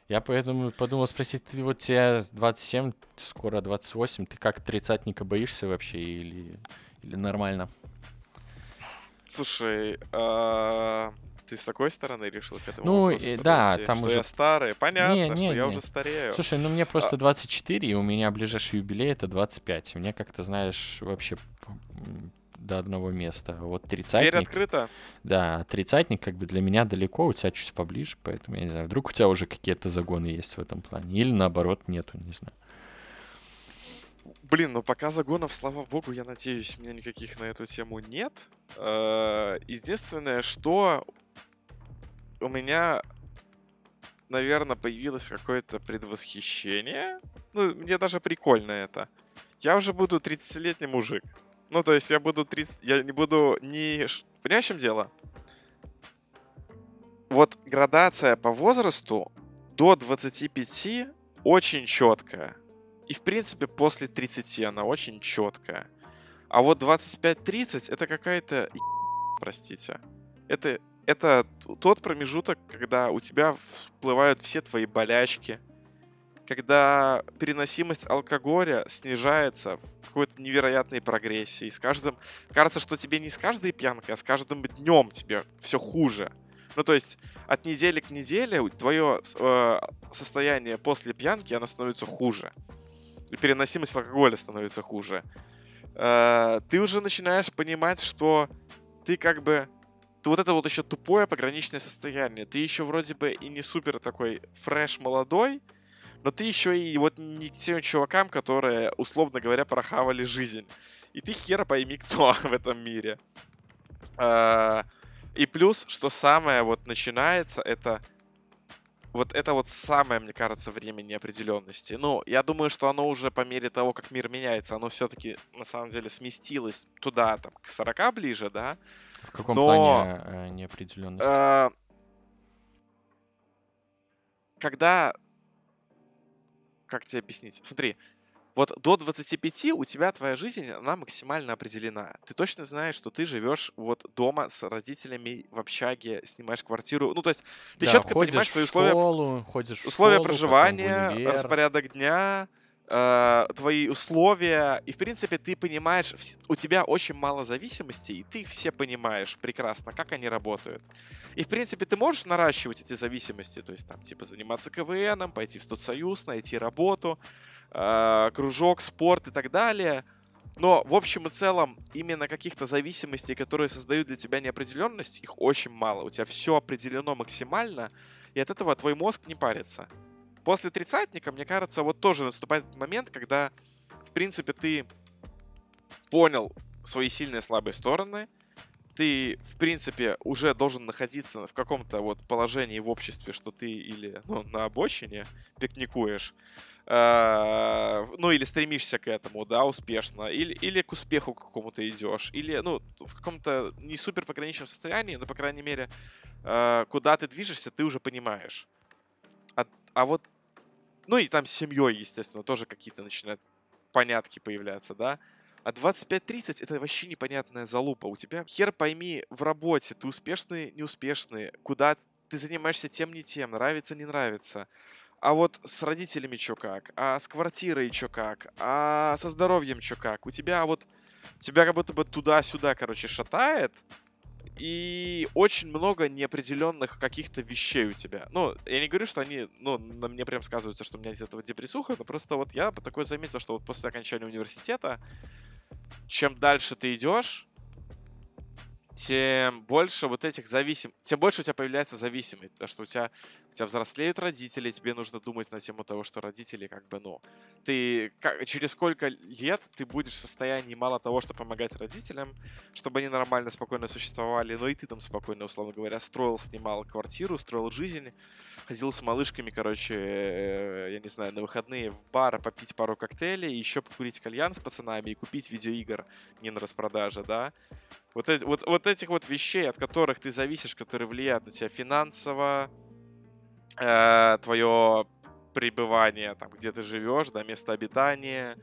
Я поэтому подумал спросить, ты вот тебе 27, скоро 28, ты как тридцатника боишься вообще или, или нормально? Слушай, а, ты с такой стороны решил к этому Ну, и да, подойти? там что уже- я старый. Понятно, Не, что не, я не. уже старею. Слушай, ну мне А просто 24, и у меня ближайший юбилей это 25. И Мне как-то, знаешь, вообще до одного места. Вот Дверь тридцатник, открыта. да, тридцатник как бы для меня далеко, у тебя чуть поближе, поэтому я не знаю, вдруг у тебя уже какие-то загоны есть в этом плане, или наоборот нету, не знаю. Блин, ну пока загонов, слава богу, я надеюсь, у меня никаких на эту тему нет. Э, Единственное, что у меня, наверное, появилось какое-то предвосхищение. Ну, мне даже прикольно это. Я уже буду 30-летний мужик. Ну, то есть я буду 30... Я не буду ни... Понимаешь, чем дело? Вот градация по возрасту до 25 очень четкая. И, в принципе, после 30 она очень четкая. А вот 25-30 это какая-то простите. Это, это тот промежуток, когда у тебя всплывают все твои болячки, когда переносимость алкоголя снижается в какой-то невероятной прогрессии. С каждым... Кажется, что тебе не с каждой пьянкой, а с каждым днем тебе все хуже. Ну, то есть от недели к неделе твое э, состояние после пьянки, оно становится хуже. И переносимость алкоголя становится хуже. Э, ты уже начинаешь понимать, что ты как бы... Ты вот это вот еще тупое пограничное состояние. Ты еще вроде бы и не супер такой фреш молодой, но ты еще и вот не к тем чувакам, которые, условно говоря, прохавали жизнь. И ты хера пойми, кто в этом мире. Э, И плюс, что самое вот начинается, это вот это вот самое, мне кажется, время неопределенности. Ну, я думаю, что оно уже по мере того, как мир меняется, оно все-таки на самом деле сместилось туда, там, к 40 ближе, да. В каком Но- плане э, неопределенность? Э, Когда... Как тебе объяснить? Смотри, вот до 25 у тебя твоя жизнь, она максимально определена. Ты точно знаешь, что ты живешь вот дома с родителями в общаге, снимаешь квартиру. Ну, то есть ты Да, четко понимаешь свои условия школу, условия школу, проживания, универ. распорядок дня, э, твои условия. И, в принципе, ты понимаешь, у тебя очень мало зависимостей, и ты их все понимаешь прекрасно, как они работают. И, в принципе, ты можешь наращивать эти зависимости, то есть, там, типа, заниматься КВНом, пойти в студсоюз, найти работу, э, кружок, спорт и так далее. Но, в общем и целом, именно каких-то зависимостей, которые создают для тебя неопределенность, их очень мало. У тебя все определено максимально, и от этого твой мозг не парится. После тридцатника, мне кажется, вот тоже наступает этот момент, когда, в принципе, ты понял свои сильные и слабые стороны, ты, в принципе, уже должен находиться в каком-то вот положении в обществе, что ты или ну, на обочине пикникуешь, э, ну, или стремишься к этому, да, успешно, или, или к успеху какому-то идешь, или, ну, в каком-то не супер пограничном состоянии, но, по крайней мере, э, куда ты движешься, ты уже понимаешь. А, а вот, ну, и там с семьей, естественно, тоже какие-то начинают понятки появляться, да, а 25-30 это вообще непонятная залупа. У тебя хер пойми в работе, ты успешный, неуспешный, куда ты занимаешься тем, не тем, нравится, не нравится. А вот с родителями что как? А с квартирой что как? А со здоровьем что как? У тебя вот... Тебя как будто бы туда-сюда, короче, шатает. И очень много неопределенных каких-то вещей у тебя. Ну, я не говорю, что они, ну, на мне прям сказываются, что у меня из этого депрессуха, но просто вот я такое заметил, что вот после окончания университета, чем дальше ты идешь, тем больше вот этих зависим... тем больше у тебя появляется зависимость, потому что у тебя, тебя взрослеют родители, тебе нужно думать на тему того, что родители как бы, ну, ты как, через сколько лет ты будешь в состоянии мало того, что помогать родителям, чтобы они нормально, спокойно существовали, но и ты там спокойно, условно говоря, строил, снимал квартиру, строил жизнь, ходил с малышками, короче, э, я не знаю, на выходные в бар попить пару коктейлей, еще покурить кальян с пацанами и купить видеоигр не на распродаже, да, вот, вот, вот этих вот вещей, от которых ты зависишь, которые влияют на тебя финансово, э, твое пребывание, там, где ты живешь, да, место обитания,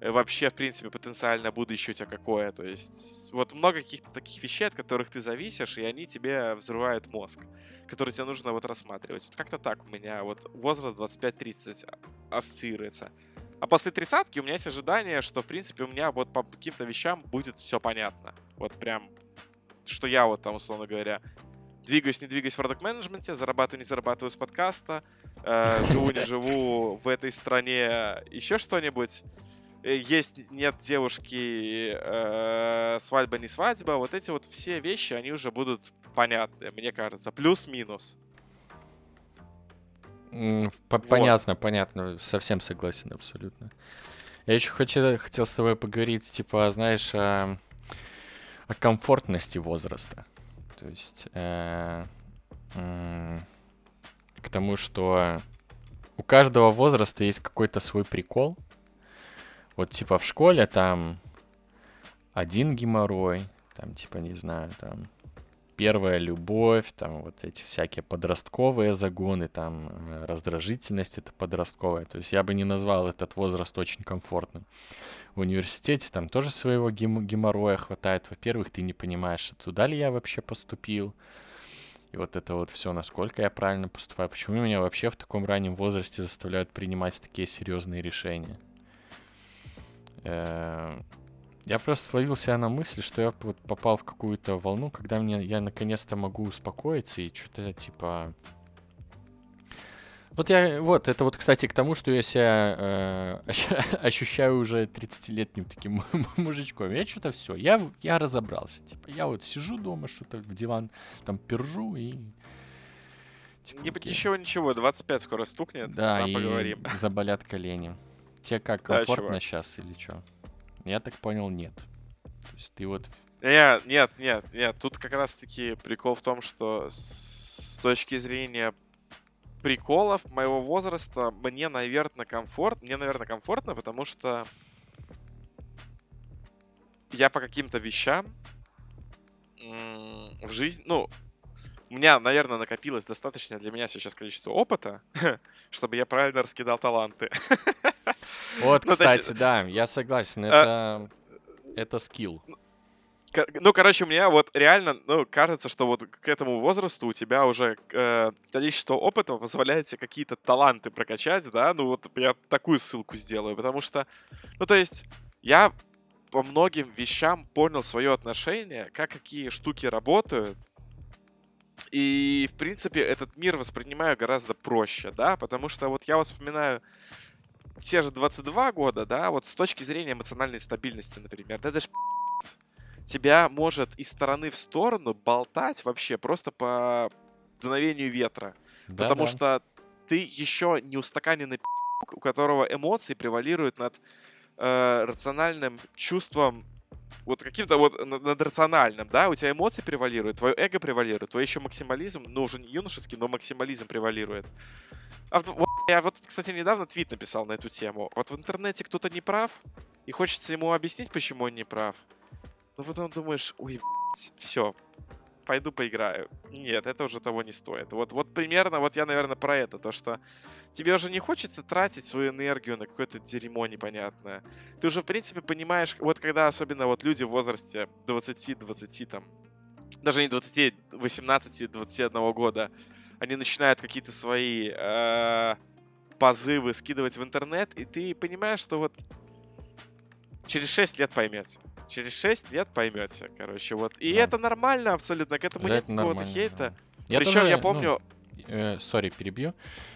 э, вообще, в принципе, потенциально будущее у тебя какое. То есть вот много каких-то таких вещей, от которых ты зависишь, и они тебе взрывают мозг, который тебе нужно вот рассматривать. Вот как-то так у меня вот возраст 25-30 ассоциируется. А после тридцатки у меня есть ожидание, что, в принципе, у меня вот по каким-то вещам будет все понятно. Вот прям, что я вот там, условно говоря, двигаюсь, не двигаюсь в продукт менеджменте зарабатываю, не зарабатываю с подкаста, э, живу, не живу в этой стране, еще что-нибудь. Э, есть, нет девушки, э, свадьба, не свадьба. Вот эти вот все вещи, они уже будут понятны, мне кажется. Плюс-минус. Понятно, вот. понятно, совсем согласен абсолютно. Я еще хочу, хотел с тобой поговорить, типа, знаешь, о, о комфортности возраста. То есть э, э, к тому, что у каждого возраста есть какой-то свой прикол. Вот типа в школе там один геморрой, там типа, не знаю, там первая любовь, там вот эти всякие подростковые загоны, там э, раздражительность это подростковая. То есть я бы не назвал этот возраст очень комфортным. В университете там тоже своего гем- геморроя хватает. Во-первых, ты не понимаешь, туда ли я вообще поступил. И вот это вот все, насколько я правильно поступаю. Почему меня вообще в таком раннем возрасте заставляют принимать такие серьезные решения? Я просто словил себя на мысли, что я вот попал в какую-то волну, когда мне я наконец-то могу успокоиться и что-то типа... Вот я, вот, это вот, кстати, к тому, что я себя э, ощущаю уже 30-летним таким мужичком. Я что-то все, я, я разобрался. Типа, я вот сижу дома, что-то в диван там пержу и... Типа, Не, окей. ничего, ничего, 25 скоро стукнет, да, и поговорим. заболят колени. Тебе как, комфортно да, сейчас или что? Я так понял, нет. То есть ты вот... Нет, нет, нет, нет. Тут как раз-таки прикол в том, что с точки зрения приколов моего возраста мне, наверное, комфорт. Мне, наверное, комфортно, потому что я по каким-то вещам в жизни, ну, у меня, наверное, накопилось достаточно для меня сейчас количество опыта, чтобы я правильно раскидал таланты. Вот, ну, кстати, да, я согласен, а, это, это скилл. Ну, короче, у меня вот реально, ну, кажется, что вот к этому возрасту у тебя уже э, количество опыта позволяет тебе какие-то таланты прокачать, да, ну вот я такую ссылку сделаю, потому что, ну, то есть, я по многим вещам понял свое отношение, как какие штуки работают, и, в принципе, этот мир воспринимаю гораздо проще, да, потому что вот я вот вспоминаю те же 22 года, да, вот с точки зрения эмоциональной стабильности, например, да, даже тебя может из стороны в сторону болтать вообще просто по дуновению ветра. Да, потому да. что ты еще не устаканенный у которого эмоции превалируют над э, рациональным чувством вот каким-то вот над рациональным, да, у тебя эмоции превалируют, твое эго превалирует, твой еще максимализм, ну, уже не юношеский, но максимализм превалирует. А вот, я вот, кстати, недавно твит написал на эту тему. Вот в интернете кто-то не прав, и хочется ему объяснить, почему он не прав. Но потом думаешь, ой, все, пойду поиграю. Нет, это уже того не стоит. Вот, вот примерно, вот я, наверное, про это. То, что тебе уже не хочется тратить свою энергию на какое-то дерьмо непонятное. Ты уже, в принципе, понимаешь, вот когда особенно вот люди в возрасте 20-20 там даже не 20, 18, 21 года, они начинают какие-то свои э, позывы скидывать в интернет, и ты понимаешь, что вот через 6 лет поймете. Через 6 лет поймете, короче, вот. И да. это нормально абсолютно, к этому нет какого-то хейта. Да. Я Причем тоже, я помню... Ну, сори, э, перебью.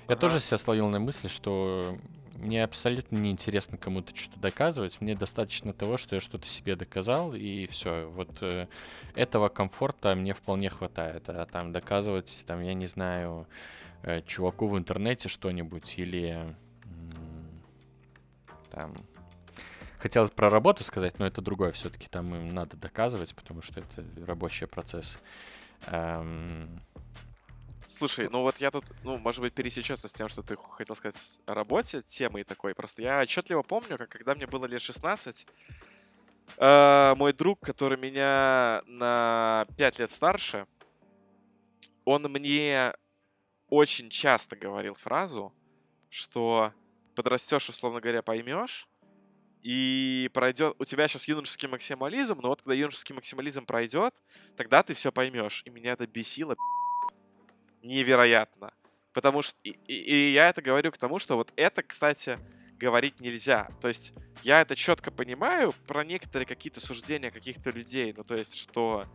Я ага. тоже себя словил на мысли, что мне абсолютно не интересно кому-то что-то доказывать. Мне достаточно того, что я что-то себе доказал, и все. Вот э, этого комфорта мне вполне хватает. А там доказывать, там, я не знаю, э, чуваку в интернете что-нибудь или э, там хотелось про работу сказать, но это другое все-таки. Там им надо доказывать, потому что это рабочий процесс. Эм, Слушай, ну вот я тут, ну, может быть, пересечется с тем, что ты хотел сказать о работе, темой такой. Просто я отчетливо помню, как когда мне было лет 16, э, мой друг, который меня на 5 лет старше, он мне очень часто говорил фразу, что подрастешь, условно говоря, поймешь, и пройдет... У тебя сейчас юношеский максимализм, но вот когда юношеский максимализм пройдет, тогда ты все поймешь. И меня это бесило невероятно. Потому что... И, и, и я это говорю к тому, что вот это, кстати, говорить нельзя. То есть я это четко понимаю про некоторые какие-то суждения каких-то людей. Ну, то есть, что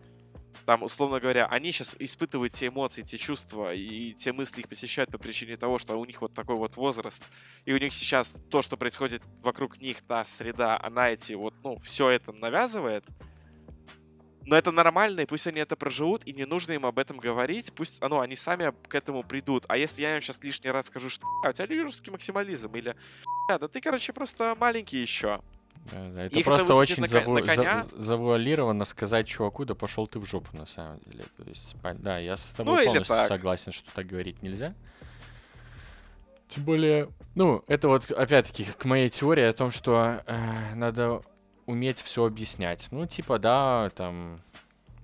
там, условно говоря, они сейчас испытывают те эмоции, те чувства и те мысли их посещают по причине того, что у них вот такой вот возраст, и у них сейчас то, что происходит вокруг них, та среда, она эти вот, ну, все это навязывает, но это нормально, и пусть они это проживут, и не нужно им об этом говорить. Пусть, ну, они сами к этому придут. А если я им сейчас лишний раз скажу, что а, у тебя юрский максимализм, или да ты, короче, просто маленький еще. Это Их просто очень на, заву... на коня. завуалированно сказать чуваку, да пошел ты в жопу, на самом деле. То есть, да, я с тобой ну, полностью согласен, что так говорить нельзя. Тем более, ну, это вот, опять-таки, к моей теории о том, что э, надо уметь все объяснять. Ну, типа, да, там...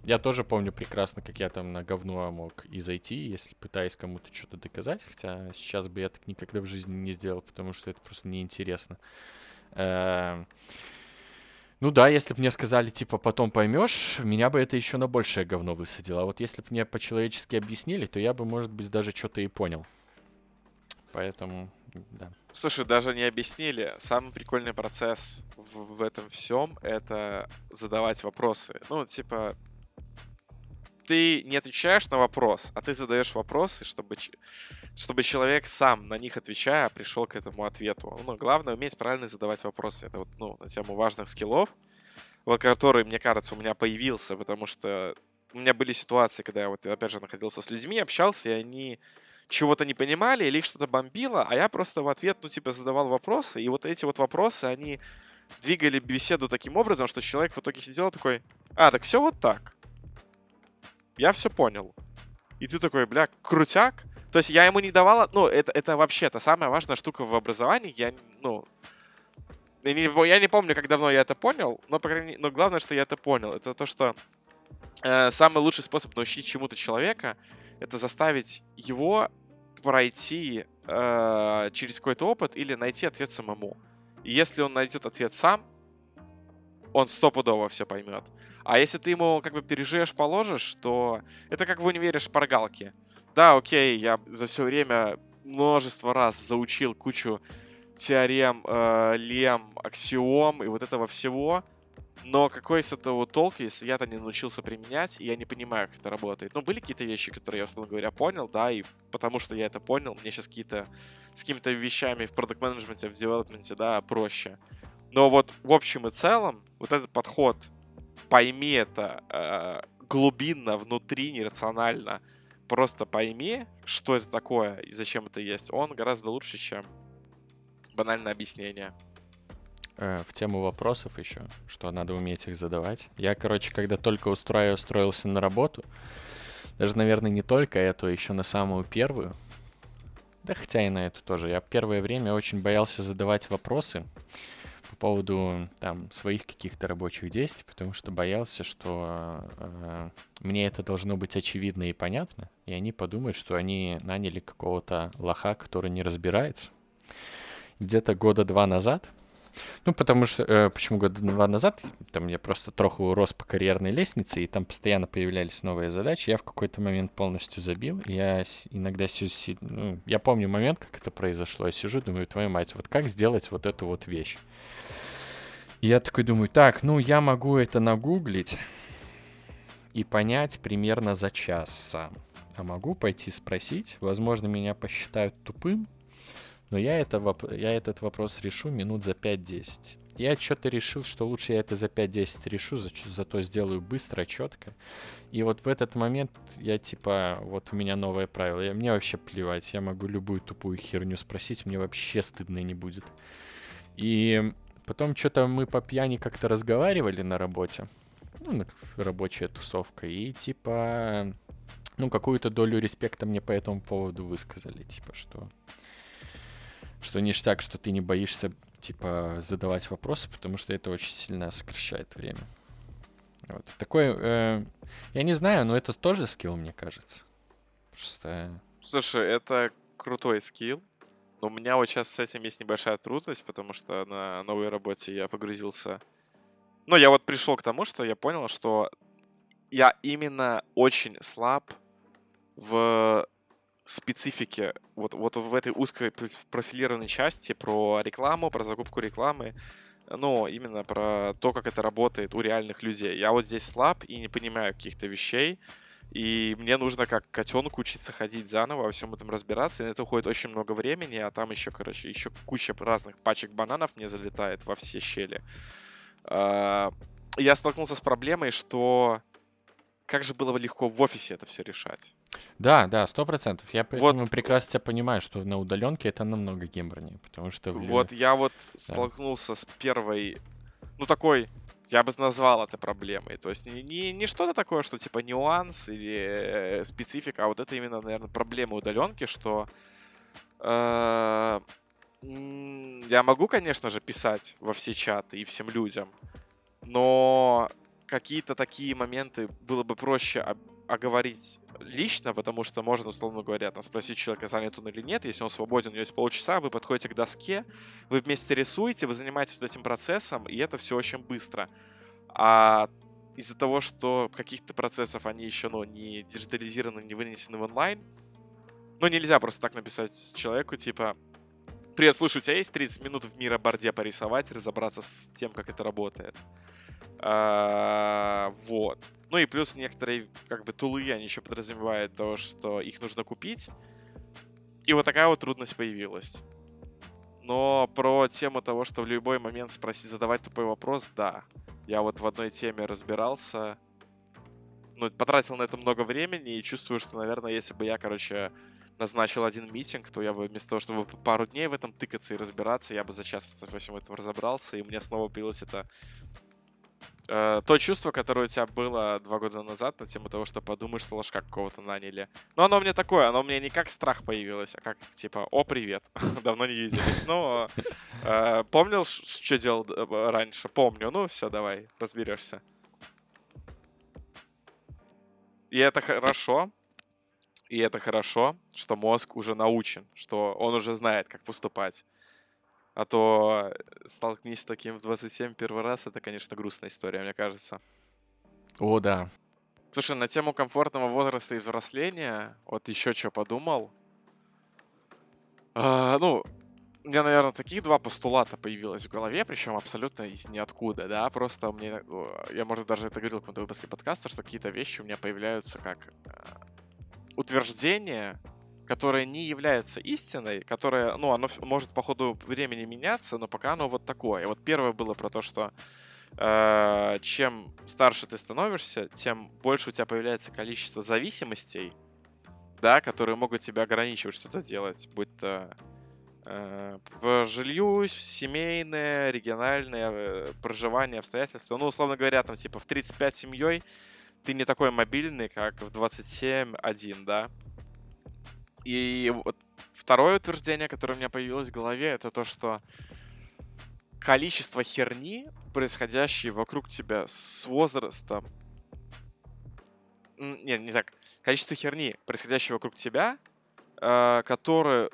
Я тоже помню прекрасно, как я там на говно мог и зайти, если пытаясь кому-то что-то доказать, хотя сейчас бы я так никогда в жизни не сделал, потому что это просто неинтересно. Эм, ну да, если бы мне сказали, типа, потом поймешь, меня бы это еще на большее говно высадило. А вот если бы мне по-человечески объяснили, то я бы, может быть, даже что-то и понял. Поэтому да. Слушай, даже не объяснили. Самый прикольный процесс в, в этом всем это задавать вопросы. Ну, типа, ты не отвечаешь на вопрос, а ты задаешь вопросы, чтобы, чтобы человек сам на них отвечая пришел к этому ответу. Ну, главное уметь правильно задавать вопросы. Это вот, ну, на тему важных скиллов, который, мне кажется, у меня появился, потому что у меня были ситуации, когда я вот, опять же, находился с людьми, общался, и они чего-то не понимали или их что-то бомбило, а я просто в ответ, ну, типа, задавал вопросы, и вот эти вот вопросы, они двигали беседу таким образом, что человек в итоге сидел такой, а, так все вот так. Я все понял. И ты такой, бля, крутяк. То есть я ему не давала, ну, это, это вообще, это самая важная штука в образовании. Я, ну, я не, я не помню, как давно я это понял, но, по крайней но главное, что я это понял, это то, что э, самый лучший способ научить чему-то человека, это заставить его пройти э, через какой-то опыт или найти ответ самому. И если он найдет ответ сам, он стопудово все поймет. А если ты ему как бы переживешь, положишь, то это как в универе шпаргалки. Да, окей, я за все время множество раз заучил кучу теорем, э, лем, аксиом и вот этого всего, но какой с этого толк, если я-то не научился применять, и я не понимаю, как это работает. Ну, были какие-то вещи, которые я, условно говоря, понял, да, и потому что я это понял, мне сейчас какие-то с какими-то вещами в продукт менеджменте в девелопменте, да, проще. Но вот в общем и целом, вот этот подход, пойми это э, глубинно, внутри, нерационально, просто пойми, что это такое и зачем это есть, он гораздо лучше, чем банальное объяснение. Э, в тему вопросов еще, что надо уметь их задавать. Я, короче, когда только устроил, устроился на работу, даже, наверное, не только эту, а еще на самую первую, да хотя и на эту тоже, я первое время очень боялся задавать вопросы поводу там своих каких-то рабочих действий, потому что боялся, что э, мне это должно быть очевидно и понятно, и они подумают, что они наняли какого-то лоха, который не разбирается. Где-то года два назад Ну, потому что, э, почему года два назад, там я просто троху рос по карьерной лестнице, и там постоянно появлялись новые задачи. Я в какой-то момент полностью забил. Я иногда си- ну, я помню момент, как это произошло. Я сижу, думаю, твою мать, вот как сделать вот эту вот вещь? И я такой думаю, так, ну я могу это нагуглить и понять примерно за час сам. А могу пойти спросить, возможно, меня посчитают тупым, но я, это, я этот вопрос решу минут за 5-10. Я что-то решил, что лучше я это за 5-10 решу, за, зато сделаю быстро, четко. И вот в этот момент я типа, вот у меня новое правило. Я, мне вообще плевать, я могу любую тупую херню спросить, мне вообще стыдно не будет. И потом что-то мы по пьяни как-то разговаривали на работе. Ну, рабочая тусовка. И типа, ну, какую-то долю респекта мне по этому поводу высказали. Типа, что что ништяк, что ты не боишься, типа, задавать вопросы, потому что это очень сильно сокращает время. Вот. Такой, э, я не знаю, но это тоже скилл, мне кажется. Просто... Слушай, это крутой скилл. Но у меня вот сейчас с этим есть небольшая трудность, потому что на новой работе я погрузился... Ну, я вот пришел к тому, что я понял, что я именно очень слаб в специфике, вот, вот в этой узкой профилированной части про рекламу, про закупку рекламы, ну, именно про то, как это работает у реальных людей. Я вот здесь слаб и не понимаю каких-то вещей, и мне нужно как котенку учиться ходить заново, во всем этом разбираться, и на это уходит очень много времени, а там еще, короче, еще куча разных пачек бананов мне залетает во все щели. А, я столкнулся с проблемой, что как же было бы легко в офисе это все решать. Да, да, сто процентов. Я вот. прекрасно тебя понимаю, что на удаленке это намного геморнее, потому что... В... Вот я вот да. столкнулся с первой, ну такой, я бы назвал это проблемой. То есть не, не, не что-то такое, что типа нюанс или э, специфика, а вот это именно, наверное, проблема удаленки, что э, я могу, конечно же, писать во все чаты и всем людям, но какие-то такие моменты было бы проще оговорить лично, потому что можно, условно говоря, там, спросить человека, занят он или нет. Если он свободен, у него есть полчаса, вы подходите к доске, вы вместе рисуете, вы занимаетесь вот этим процессом, и это все очень быстро. А из-за того, что каких-то процессов они еще ну, не диджитализированы, не вынесены в онлайн, ну, нельзя просто так написать человеку, типа, «Привет, слушай, у тебя есть 30 минут в мироборде порисовать, разобраться с тем, как это работает?» А, Вот. Ну и плюс некоторые как бы тулы, они еще подразумевают то, что их нужно купить. И вот такая вот трудность появилась. Но про тему того, что в любой момент спросить, задавать тупой вопрос, да. Я вот в одной теме разбирался, ну, потратил на это много времени и чувствую, что, наверное, если бы я, короче, назначил один митинг, то я бы вместо того, чтобы пару дней в этом тыкаться и разбираться, я бы за час во всем этом разобрался, и меня снова появилось это э, то чувство, которое у тебя было два года назад на тему того, что подумаешь, что ложка какого-то наняли. Но оно мне такое, оно мне не как страх появилось, а как типа, о, привет, давно не виделись. Ну, помнил, что делал э, раньше? Помню. Ну, все, давай, разберешься. И это хорошо. И это хорошо, что мозг уже научен, что он уже знает, как поступать. А то э, столкнись с таким в 27 первый раз, это, конечно, грустная история, мне кажется. О, да. Слушай, на тему комфортного возраста и взросления, вот еще что подумал. А, ну, у меня, наверное, таких два постулата появилось в голове, причем абсолютно из ниоткуда, да, просто мне, я, может, даже это говорил в каком-то выпуске подкаста, что какие-то вещи у меня появляются как э, утверждение, которое не является истиной, которое, ну, оно может по ходу времени меняться, но пока оно вот такое. Вот первое было про то, что э, чем старше ты становишься, тем больше у тебя появляется количество зависимостей, да, которые могут тебя ограничивать что-то делать, будь то э, в жилью, семейное, региональное э, проживание, обстоятельства. Ну, условно говоря, там, типа, в 35 семьей ты не такой мобильный, как в 27 один, да. И вот второе утверждение, которое у меня появилось в голове, это то, что количество херни, происходящей вокруг тебя с возрастом... Нет, не так. Количество херни, происходящей вокруг тебя, э, которое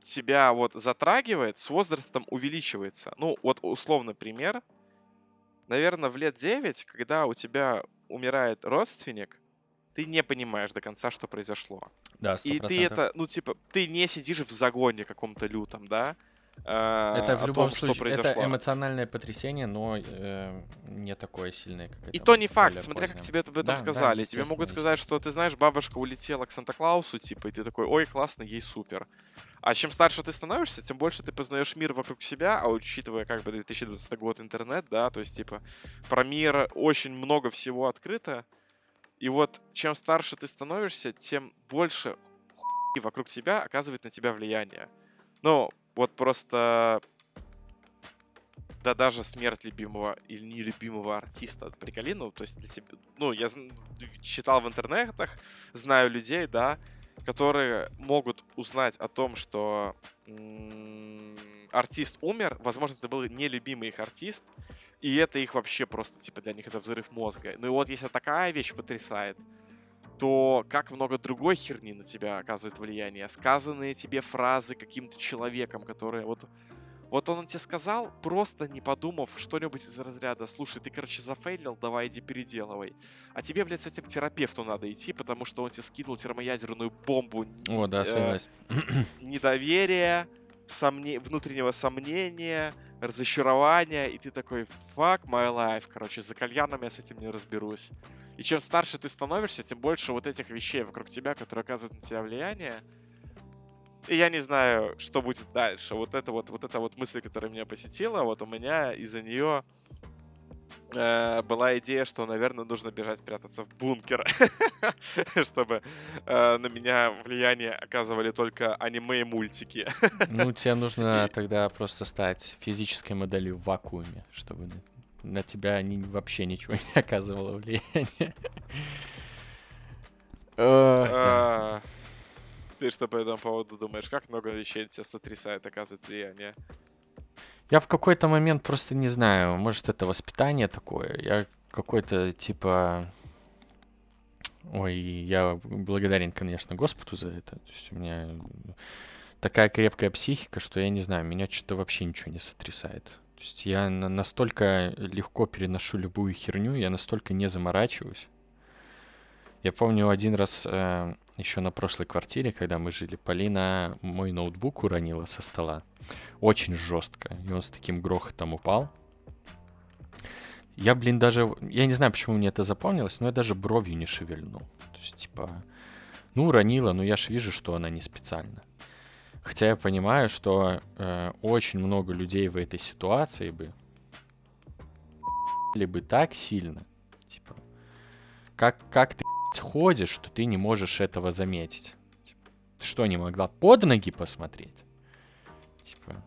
тебя вот затрагивает, с возрастом увеличивается. Ну, вот условный пример. Наверное, в лет 9, когда у тебя умирает родственник, ты не понимаешь до конца, что произошло. Да, 100%. И ты это, ну, типа, ты не сидишь в загоне каком-то лютом, да? Э, это в любом том, случае, что произошло. это эмоциональное потрясение, но э, не такое сильное, как И то не факт, смотря как тебе об этом да, сказали. Да, тебе могут сказать, что ты знаешь, бабушка улетела к Санта-Клаусу, типа, и ты такой, ой, классно, ей супер. А чем старше ты становишься, тем больше ты познаешь мир вокруг себя, а учитывая как бы 2020 год интернет, да, то есть, типа, про мир очень много всего открыто, и вот чем старше ты становишься, тем больше вокруг тебя оказывает на тебя влияние. Ну, вот просто... Да даже смерть любимого или нелюбимого артиста приколи, ну, то есть для тебя... Ну, я читал в интернетах, знаю людей, да, которые могут узнать о том, что артист умер, возможно, это был нелюбимый их артист, и это их вообще просто, типа, для них это взрыв мозга. Ну и вот если такая вещь потрясает, то как много другой херни на тебя оказывает влияние. Сказанные тебе фразы каким-то человеком, которые вот... Вот он тебе сказал, просто не подумав что-нибудь из разряда, слушай, ты, короче, зафейлил, давай иди переделывай. А тебе, блядь, с этим терапевту надо идти, потому что он тебе скинул термоядерную бомбу. О, да, согласен. Э, недоверие, сомне... внутреннего сомнения, разочарования, и ты такой, fuck my life, короче, за кальяном я с этим не разберусь. И чем старше ты становишься, тем больше вот этих вещей вокруг тебя, которые оказывают на тебя влияние. И я не знаю, что будет дальше. Вот это вот, вот эта вот мысль, которая меня посетила, вот у меня из-за нее э, была идея, что, наверное, нужно бежать прятаться в бункер, чтобы э, на меня влияние оказывали только аниме и мультики. Ну, тебе нужно тогда просто стать физической моделью в вакууме, чтобы на тебя они вообще ничего не оказывало влияния. А, ты что по этому поводу думаешь? Как много вещей тебя сотрясает, оказывает влияние? Я в какой-то момент просто не знаю, может это воспитание такое. Я какой-то типа... Ой, я благодарен, конечно, Господу за это. То есть у меня такая крепкая психика, что я не знаю, меня что-то вообще ничего не сотрясает. То есть я настолько легко переношу любую херню, я настолько не заморачиваюсь. Я помню один раз э, еще на прошлой квартире, когда мы жили, Полина мой ноутбук уронила со стола. Очень жестко. И он с таким грохотом упал. Я, блин, даже... Я не знаю, почему мне это запомнилось, но я даже бровью не шевельнул. То есть, типа... Ну, уронила, но я же вижу, что она не специально. Хотя я понимаю, что э, очень много людей в этой ситуации бы бы так сильно, типа, как, как ты ходишь, что ты не можешь этого заметить. Типа, ты что, не могла под ноги посмотреть? Типа,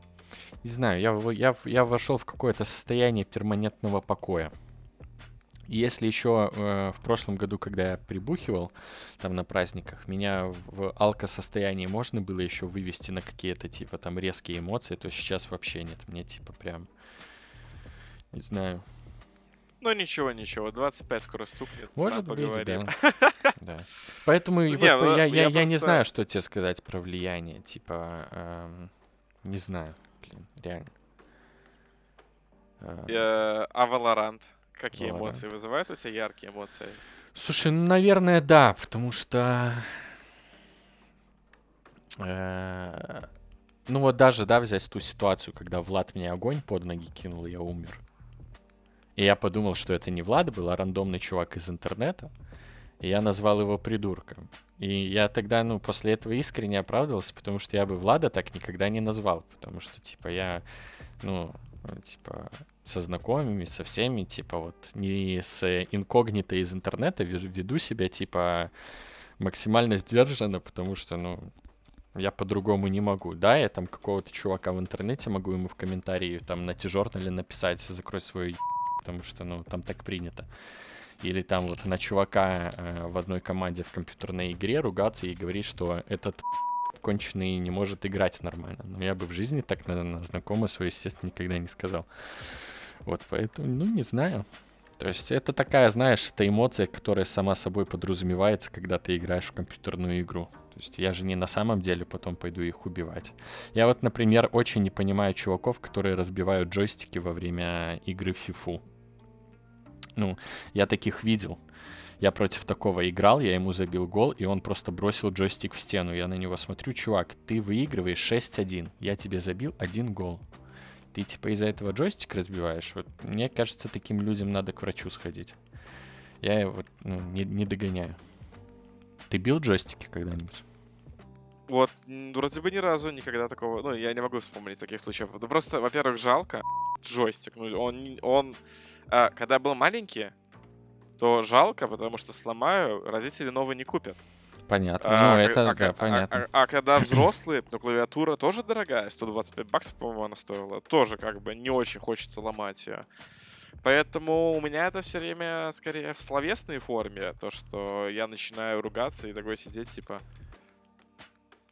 не знаю, я, я, я вошел в какое-то состояние перманентного покоя. Если еще э, в прошлом году, когда я прибухивал там на праздниках, меня в алко-состоянии можно было еще вывести на какие-то типа там резкие эмоции, то сейчас вообще нет. Мне типа прям, не знаю. Ну ничего, ничего, 25 скоро стукнет. Может быть, да. да. Поэтому не, вот, ну, я, я, я, я не знаю, что тебе сказать про влияние. Типа, эм, не знаю, блин, реально. Э, а Valorant? Какие Ладно. эмоции вызывают у тебя яркие эмоции? Слушай, ну, наверное, да, потому что... Э, ну вот даже, да, взять ту ситуацию, когда Влад мне огонь под ноги кинул, я умер. И я подумал, что это не Влад был, а рандомный чувак из интернета. И я назвал его придурком. И я тогда, ну, после этого искренне оправдывался, потому что я бы Влада так никогда не назвал. Потому что, типа, я, ну, типа, со знакомыми, со всеми, типа вот не с инкогнито из интернета веду себя типа максимально сдержанно, потому что, ну, я по-другому не могу. Да, я там какого-то чувака в интернете могу ему в комментарии там на T-журнале написать «закрой свою потому что, ну, там так принято. Или там вот на чувака э, в одной команде в компьютерной игре ругаться и говорить, что этот конченый не может играть нормально. Но я бы в жизни так на, на знакомую свою, естественно, никогда не сказал. Вот, поэтому, ну, не знаю. То есть это такая, знаешь, это эмоция, которая сама собой подразумевается, когда ты играешь в компьютерную игру. То есть я же не на самом деле потом пойду их убивать. Я вот, например, очень не понимаю чуваков, которые разбивают джойстики во время игры в фифу. Ну, я таких видел. Я против такого играл, я ему забил гол, и он просто бросил джойстик в стену. Я на него смотрю, чувак, ты выигрываешь 6-1, я тебе забил один гол. Ты типа из-за этого джойстик разбиваешь. Вот, мне кажется, таким людям надо к врачу сходить. Я вот ну, не, не догоняю. Ты бил джойстики когда-нибудь? Вот, вроде бы ни разу никогда такого... Ну, я не могу вспомнить таких случаев. Ну, просто, во-первых, жалко джойстик. Ну, он... он а, когда был маленький, то жалко, потому что сломаю, родители новые не купят. Понятно. А, ну, это, а, да, а, понятно. А, а, а когда взрослые, ну, клавиатура тоже дорогая, 125 баксов, по-моему, она стоила. Тоже, как бы, не очень хочется ломать ее. Поэтому у меня это все время скорее в словесной форме, то, что я начинаю ругаться и такой сидеть, типа...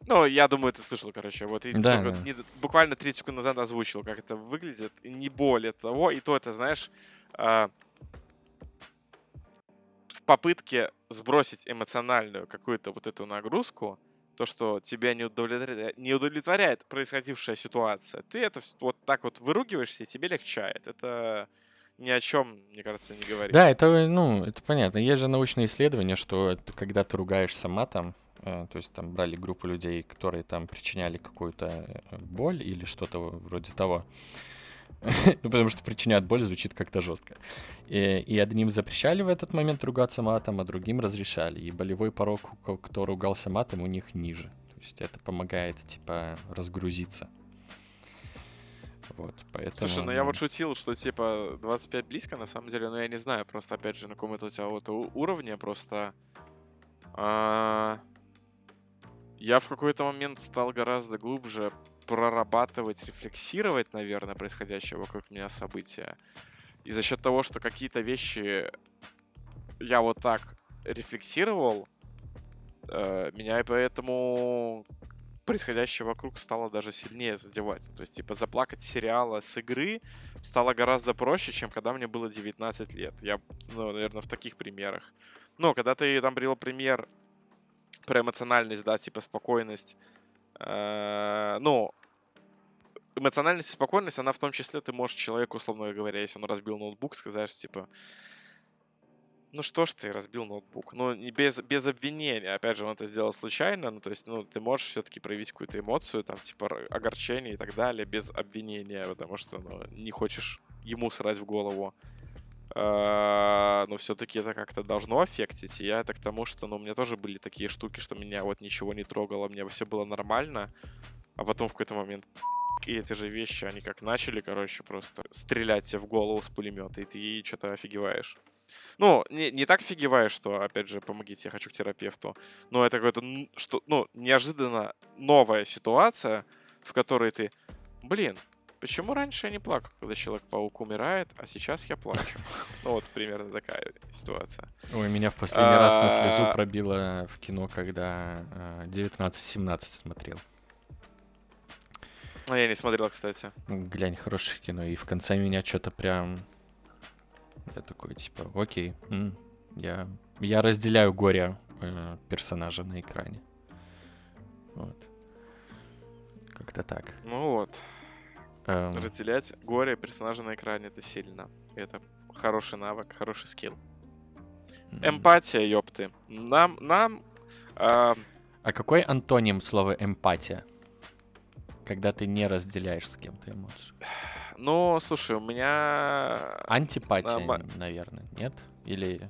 Ну, я думаю, ты слышал, короче. Вот и да, да. Не, буквально 30 секунд назад озвучил, как это выглядит. Не более того. И то это, знаешь, э, попытке сбросить эмоциональную какую-то вот эту нагрузку, то, что тебя не удовлетворяет, не удовлетворяет происходившая ситуация, ты это вот так вот выругиваешься, и тебе легчает. Это ни о чем, мне кажется, не говорит. Да, это, ну, это понятно. Есть же научные исследования, что когда ты ругаешься матом, э, то есть там брали группу людей, которые там причиняли какую-то э, боль или что-то вроде того, ну, потому что причинять боль звучит как-то жестко. И, и одним запрещали в этот момент ругаться матом, а другим разрешали. И болевой порог, кто ругался матом, у них ниже. То есть это помогает, типа, разгрузиться. Вот, поэтому... Слушай, ну я вот шутил, что типа 25 близко, на самом деле, но я не знаю, просто опять же, на каком это у тебя вот уровне, просто... А... Я в какой-то момент стал гораздо глубже прорабатывать, рефлексировать, наверное, происходящее вокруг меня события. И за счет того, что какие-то вещи я вот так рефлексировал, э, меня и поэтому происходящее вокруг стало даже сильнее задевать. То есть, типа, заплакать сериала с игры стало гораздо проще, чем когда мне было 19 лет. Я, ну, наверное, в таких примерах. Но когда ты там привел пример про эмоциональность, да, типа спокойность, Э, ну, эмоциональность и спокойность, она в том числе, ты можешь человеку, условно говоря, если он разбил ноутбук, сказать, типа, ну что ж ты разбил ноутбук? Ну, не без, без обвинения. Опять же, он это сделал случайно. Ну, то есть, ну, ты можешь все-таки проявить какую-то эмоцию, там, типа, огорчение и так далее, без обвинения, потому что, ну, не хочешь ему срать в голову. А, но все-таки это как-то должно аффектить. И я это к тому, что, ну, у меня тоже были такие штуки, что меня вот ничего не трогало, мне все было нормально, а потом в какой-то момент и эти же вещи, они как начали, короче, просто стрелять тебе в голову с пулемета, и ты что-то офигеваешь. Ну, не, не так офигеваешь, что, опять же, помогите, я хочу к терапевту. Но это какое-то, что, ну, неожиданно новая ситуация, в которой ты, блин, Почему раньше я не плакал, когда Человек-паук умирает, а сейчас я плачу? Ну вот примерно такая ситуация. Ой, меня в последний раз на слезу а, пробило в кино, когда 19-17 а, смотрел. А я не смотрел, кстати. Глянь, хорошее кино. И в конце меня что-то прям... Я такой, типа, окей, я, я разделяю горе э, персонажа на экране. Вот. Как-то так. Ну вот. Эм... Разделять горе персонажа на экране это сильно. Это хороший навык, хороший скилл. Mm-hmm. Эмпатия, ёпты. Нам, нам... Э... А какой антоним слова эмпатия? Когда ты не разделяешь с кем-то эмоцию. Ну, слушай, у меня... Антипатия, Нам... наверное, нет? Или...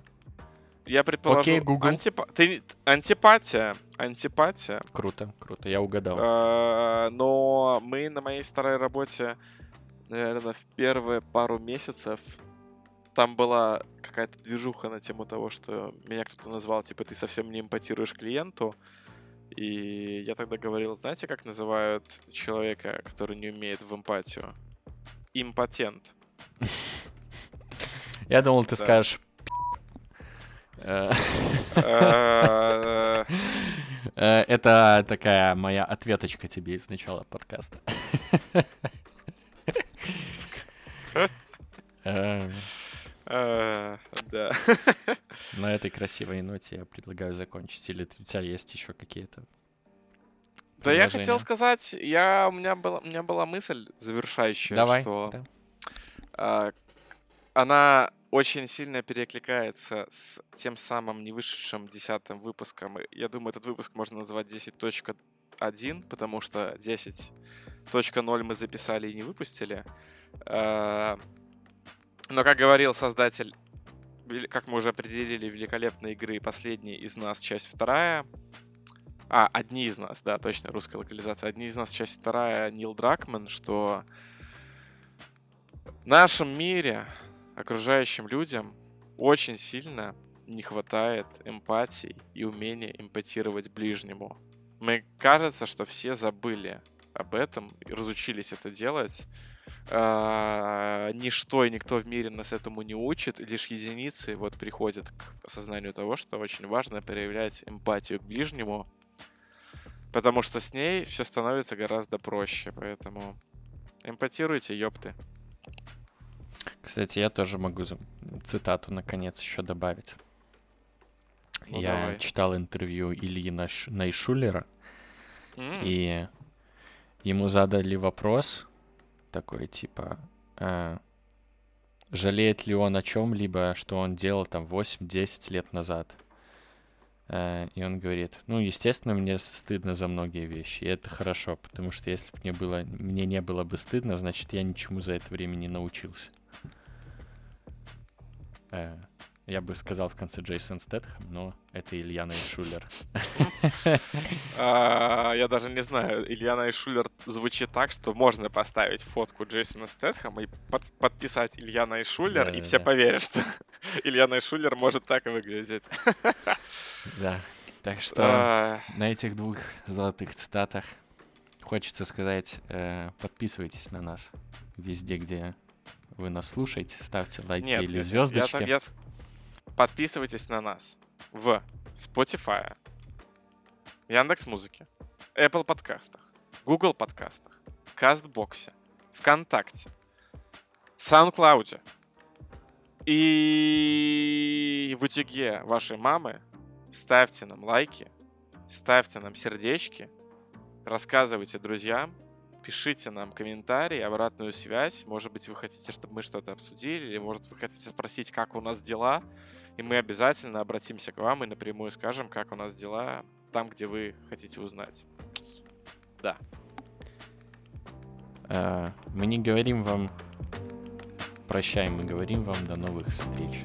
Я предположу... Окей, Google. Антипа... Ты... Антипатия. Антипатия. Круто, круто, я угадал. А, но мы на моей старой работе, наверное, в первые пару месяцев там была какая-то движуха на тему того, что меня кто-то назвал, типа, ты совсем не эмпатируешь клиенту. И я тогда говорил, знаете, как называют человека, который не умеет в эмпатию? Импотент. Я думал, ты скажешь это такая моя ответочка тебе из начала подкаста. А, Да. На этой красивой ноте я предлагаю закончить. Или у тебя есть еще какие-то Да я хотел сказать, я, у, меня была, у меня была мысль завершающая, Давай. что да. а, она очень сильно перекликается с тем самым не вышедшим десятым выпуском. Я думаю, этот выпуск можно назвать 10.1, потому что 10.0 мы записали и не выпустили. А, Но, как говорил создатель, как мы уже определили, великолепной игры «Последний из нас», часть вторая, а, одни из нас, да, точно, русская локализация. Одни из нас, часть вторая, Нил Дракман, что в нашем мире окружающим людям очень сильно не хватает эмпатии и умения эмпатировать ближнему. Мне кажется, что все забыли об этом и разучились это делать. А, Ничто и никто в мире нас этому не учит, лишь единицы вот приходят к осознанию того, что очень важно проявлять эмпатию к ближнему, потому что с ней все становится гораздо проще, поэтому эмпатируйте, ёпты. Кстати, я тоже могу цитату наконец еще добавить. Ну, я давай. читал интервью Ильи Наш- Найшулера, М, и ему задали вопрос такой, типа, э, жалеет ли он о чем-либо, что он делал там 8-10 лет назад. Э, и он говорит, ну, естественно, мне стыдно за многие вещи, и это хорошо, потому что если бы мне, было, мне не было бы стыдно, значит, я ничему за это время не научился. Э, я бы сказал в конце Джейсон Стэтхэм, но это Илья Найшулер. а, Я даже не знаю, Илья Найшулер звучит так, что можно поставить фотку Джейсона Стэтхэма и под- подписать Илья Найшулер, и все поверят, что Илья Найшулер может так и выглядеть. Да. Так что А, на этих двух золотых цитатах хочется сказать, э, подписывайтесь на нас везде, где вы нас слушаете, ставьте лайки Нет, или звездочки. я я Подписывайтесь на нас в Spotify, Яндекс Музыке, Apple подкастах, Google подкастах, Кастбоксе, ВКонтакте, SoundCloud и в утюге вашей мамы ставьте нам лайки, ставьте нам сердечки, рассказывайте друзьям, пишите нам комментарии, обратную связь. Может быть, вы хотите, чтобы мы что-то обсудили, или может вы хотите спросить, как у нас дела, и мы обязательно обратимся к вам и напрямую скажем, как у нас дела там, где вы хотите узнать. Да. Э, мы не говорим вам прощай, мы говорим вам до новых встреч.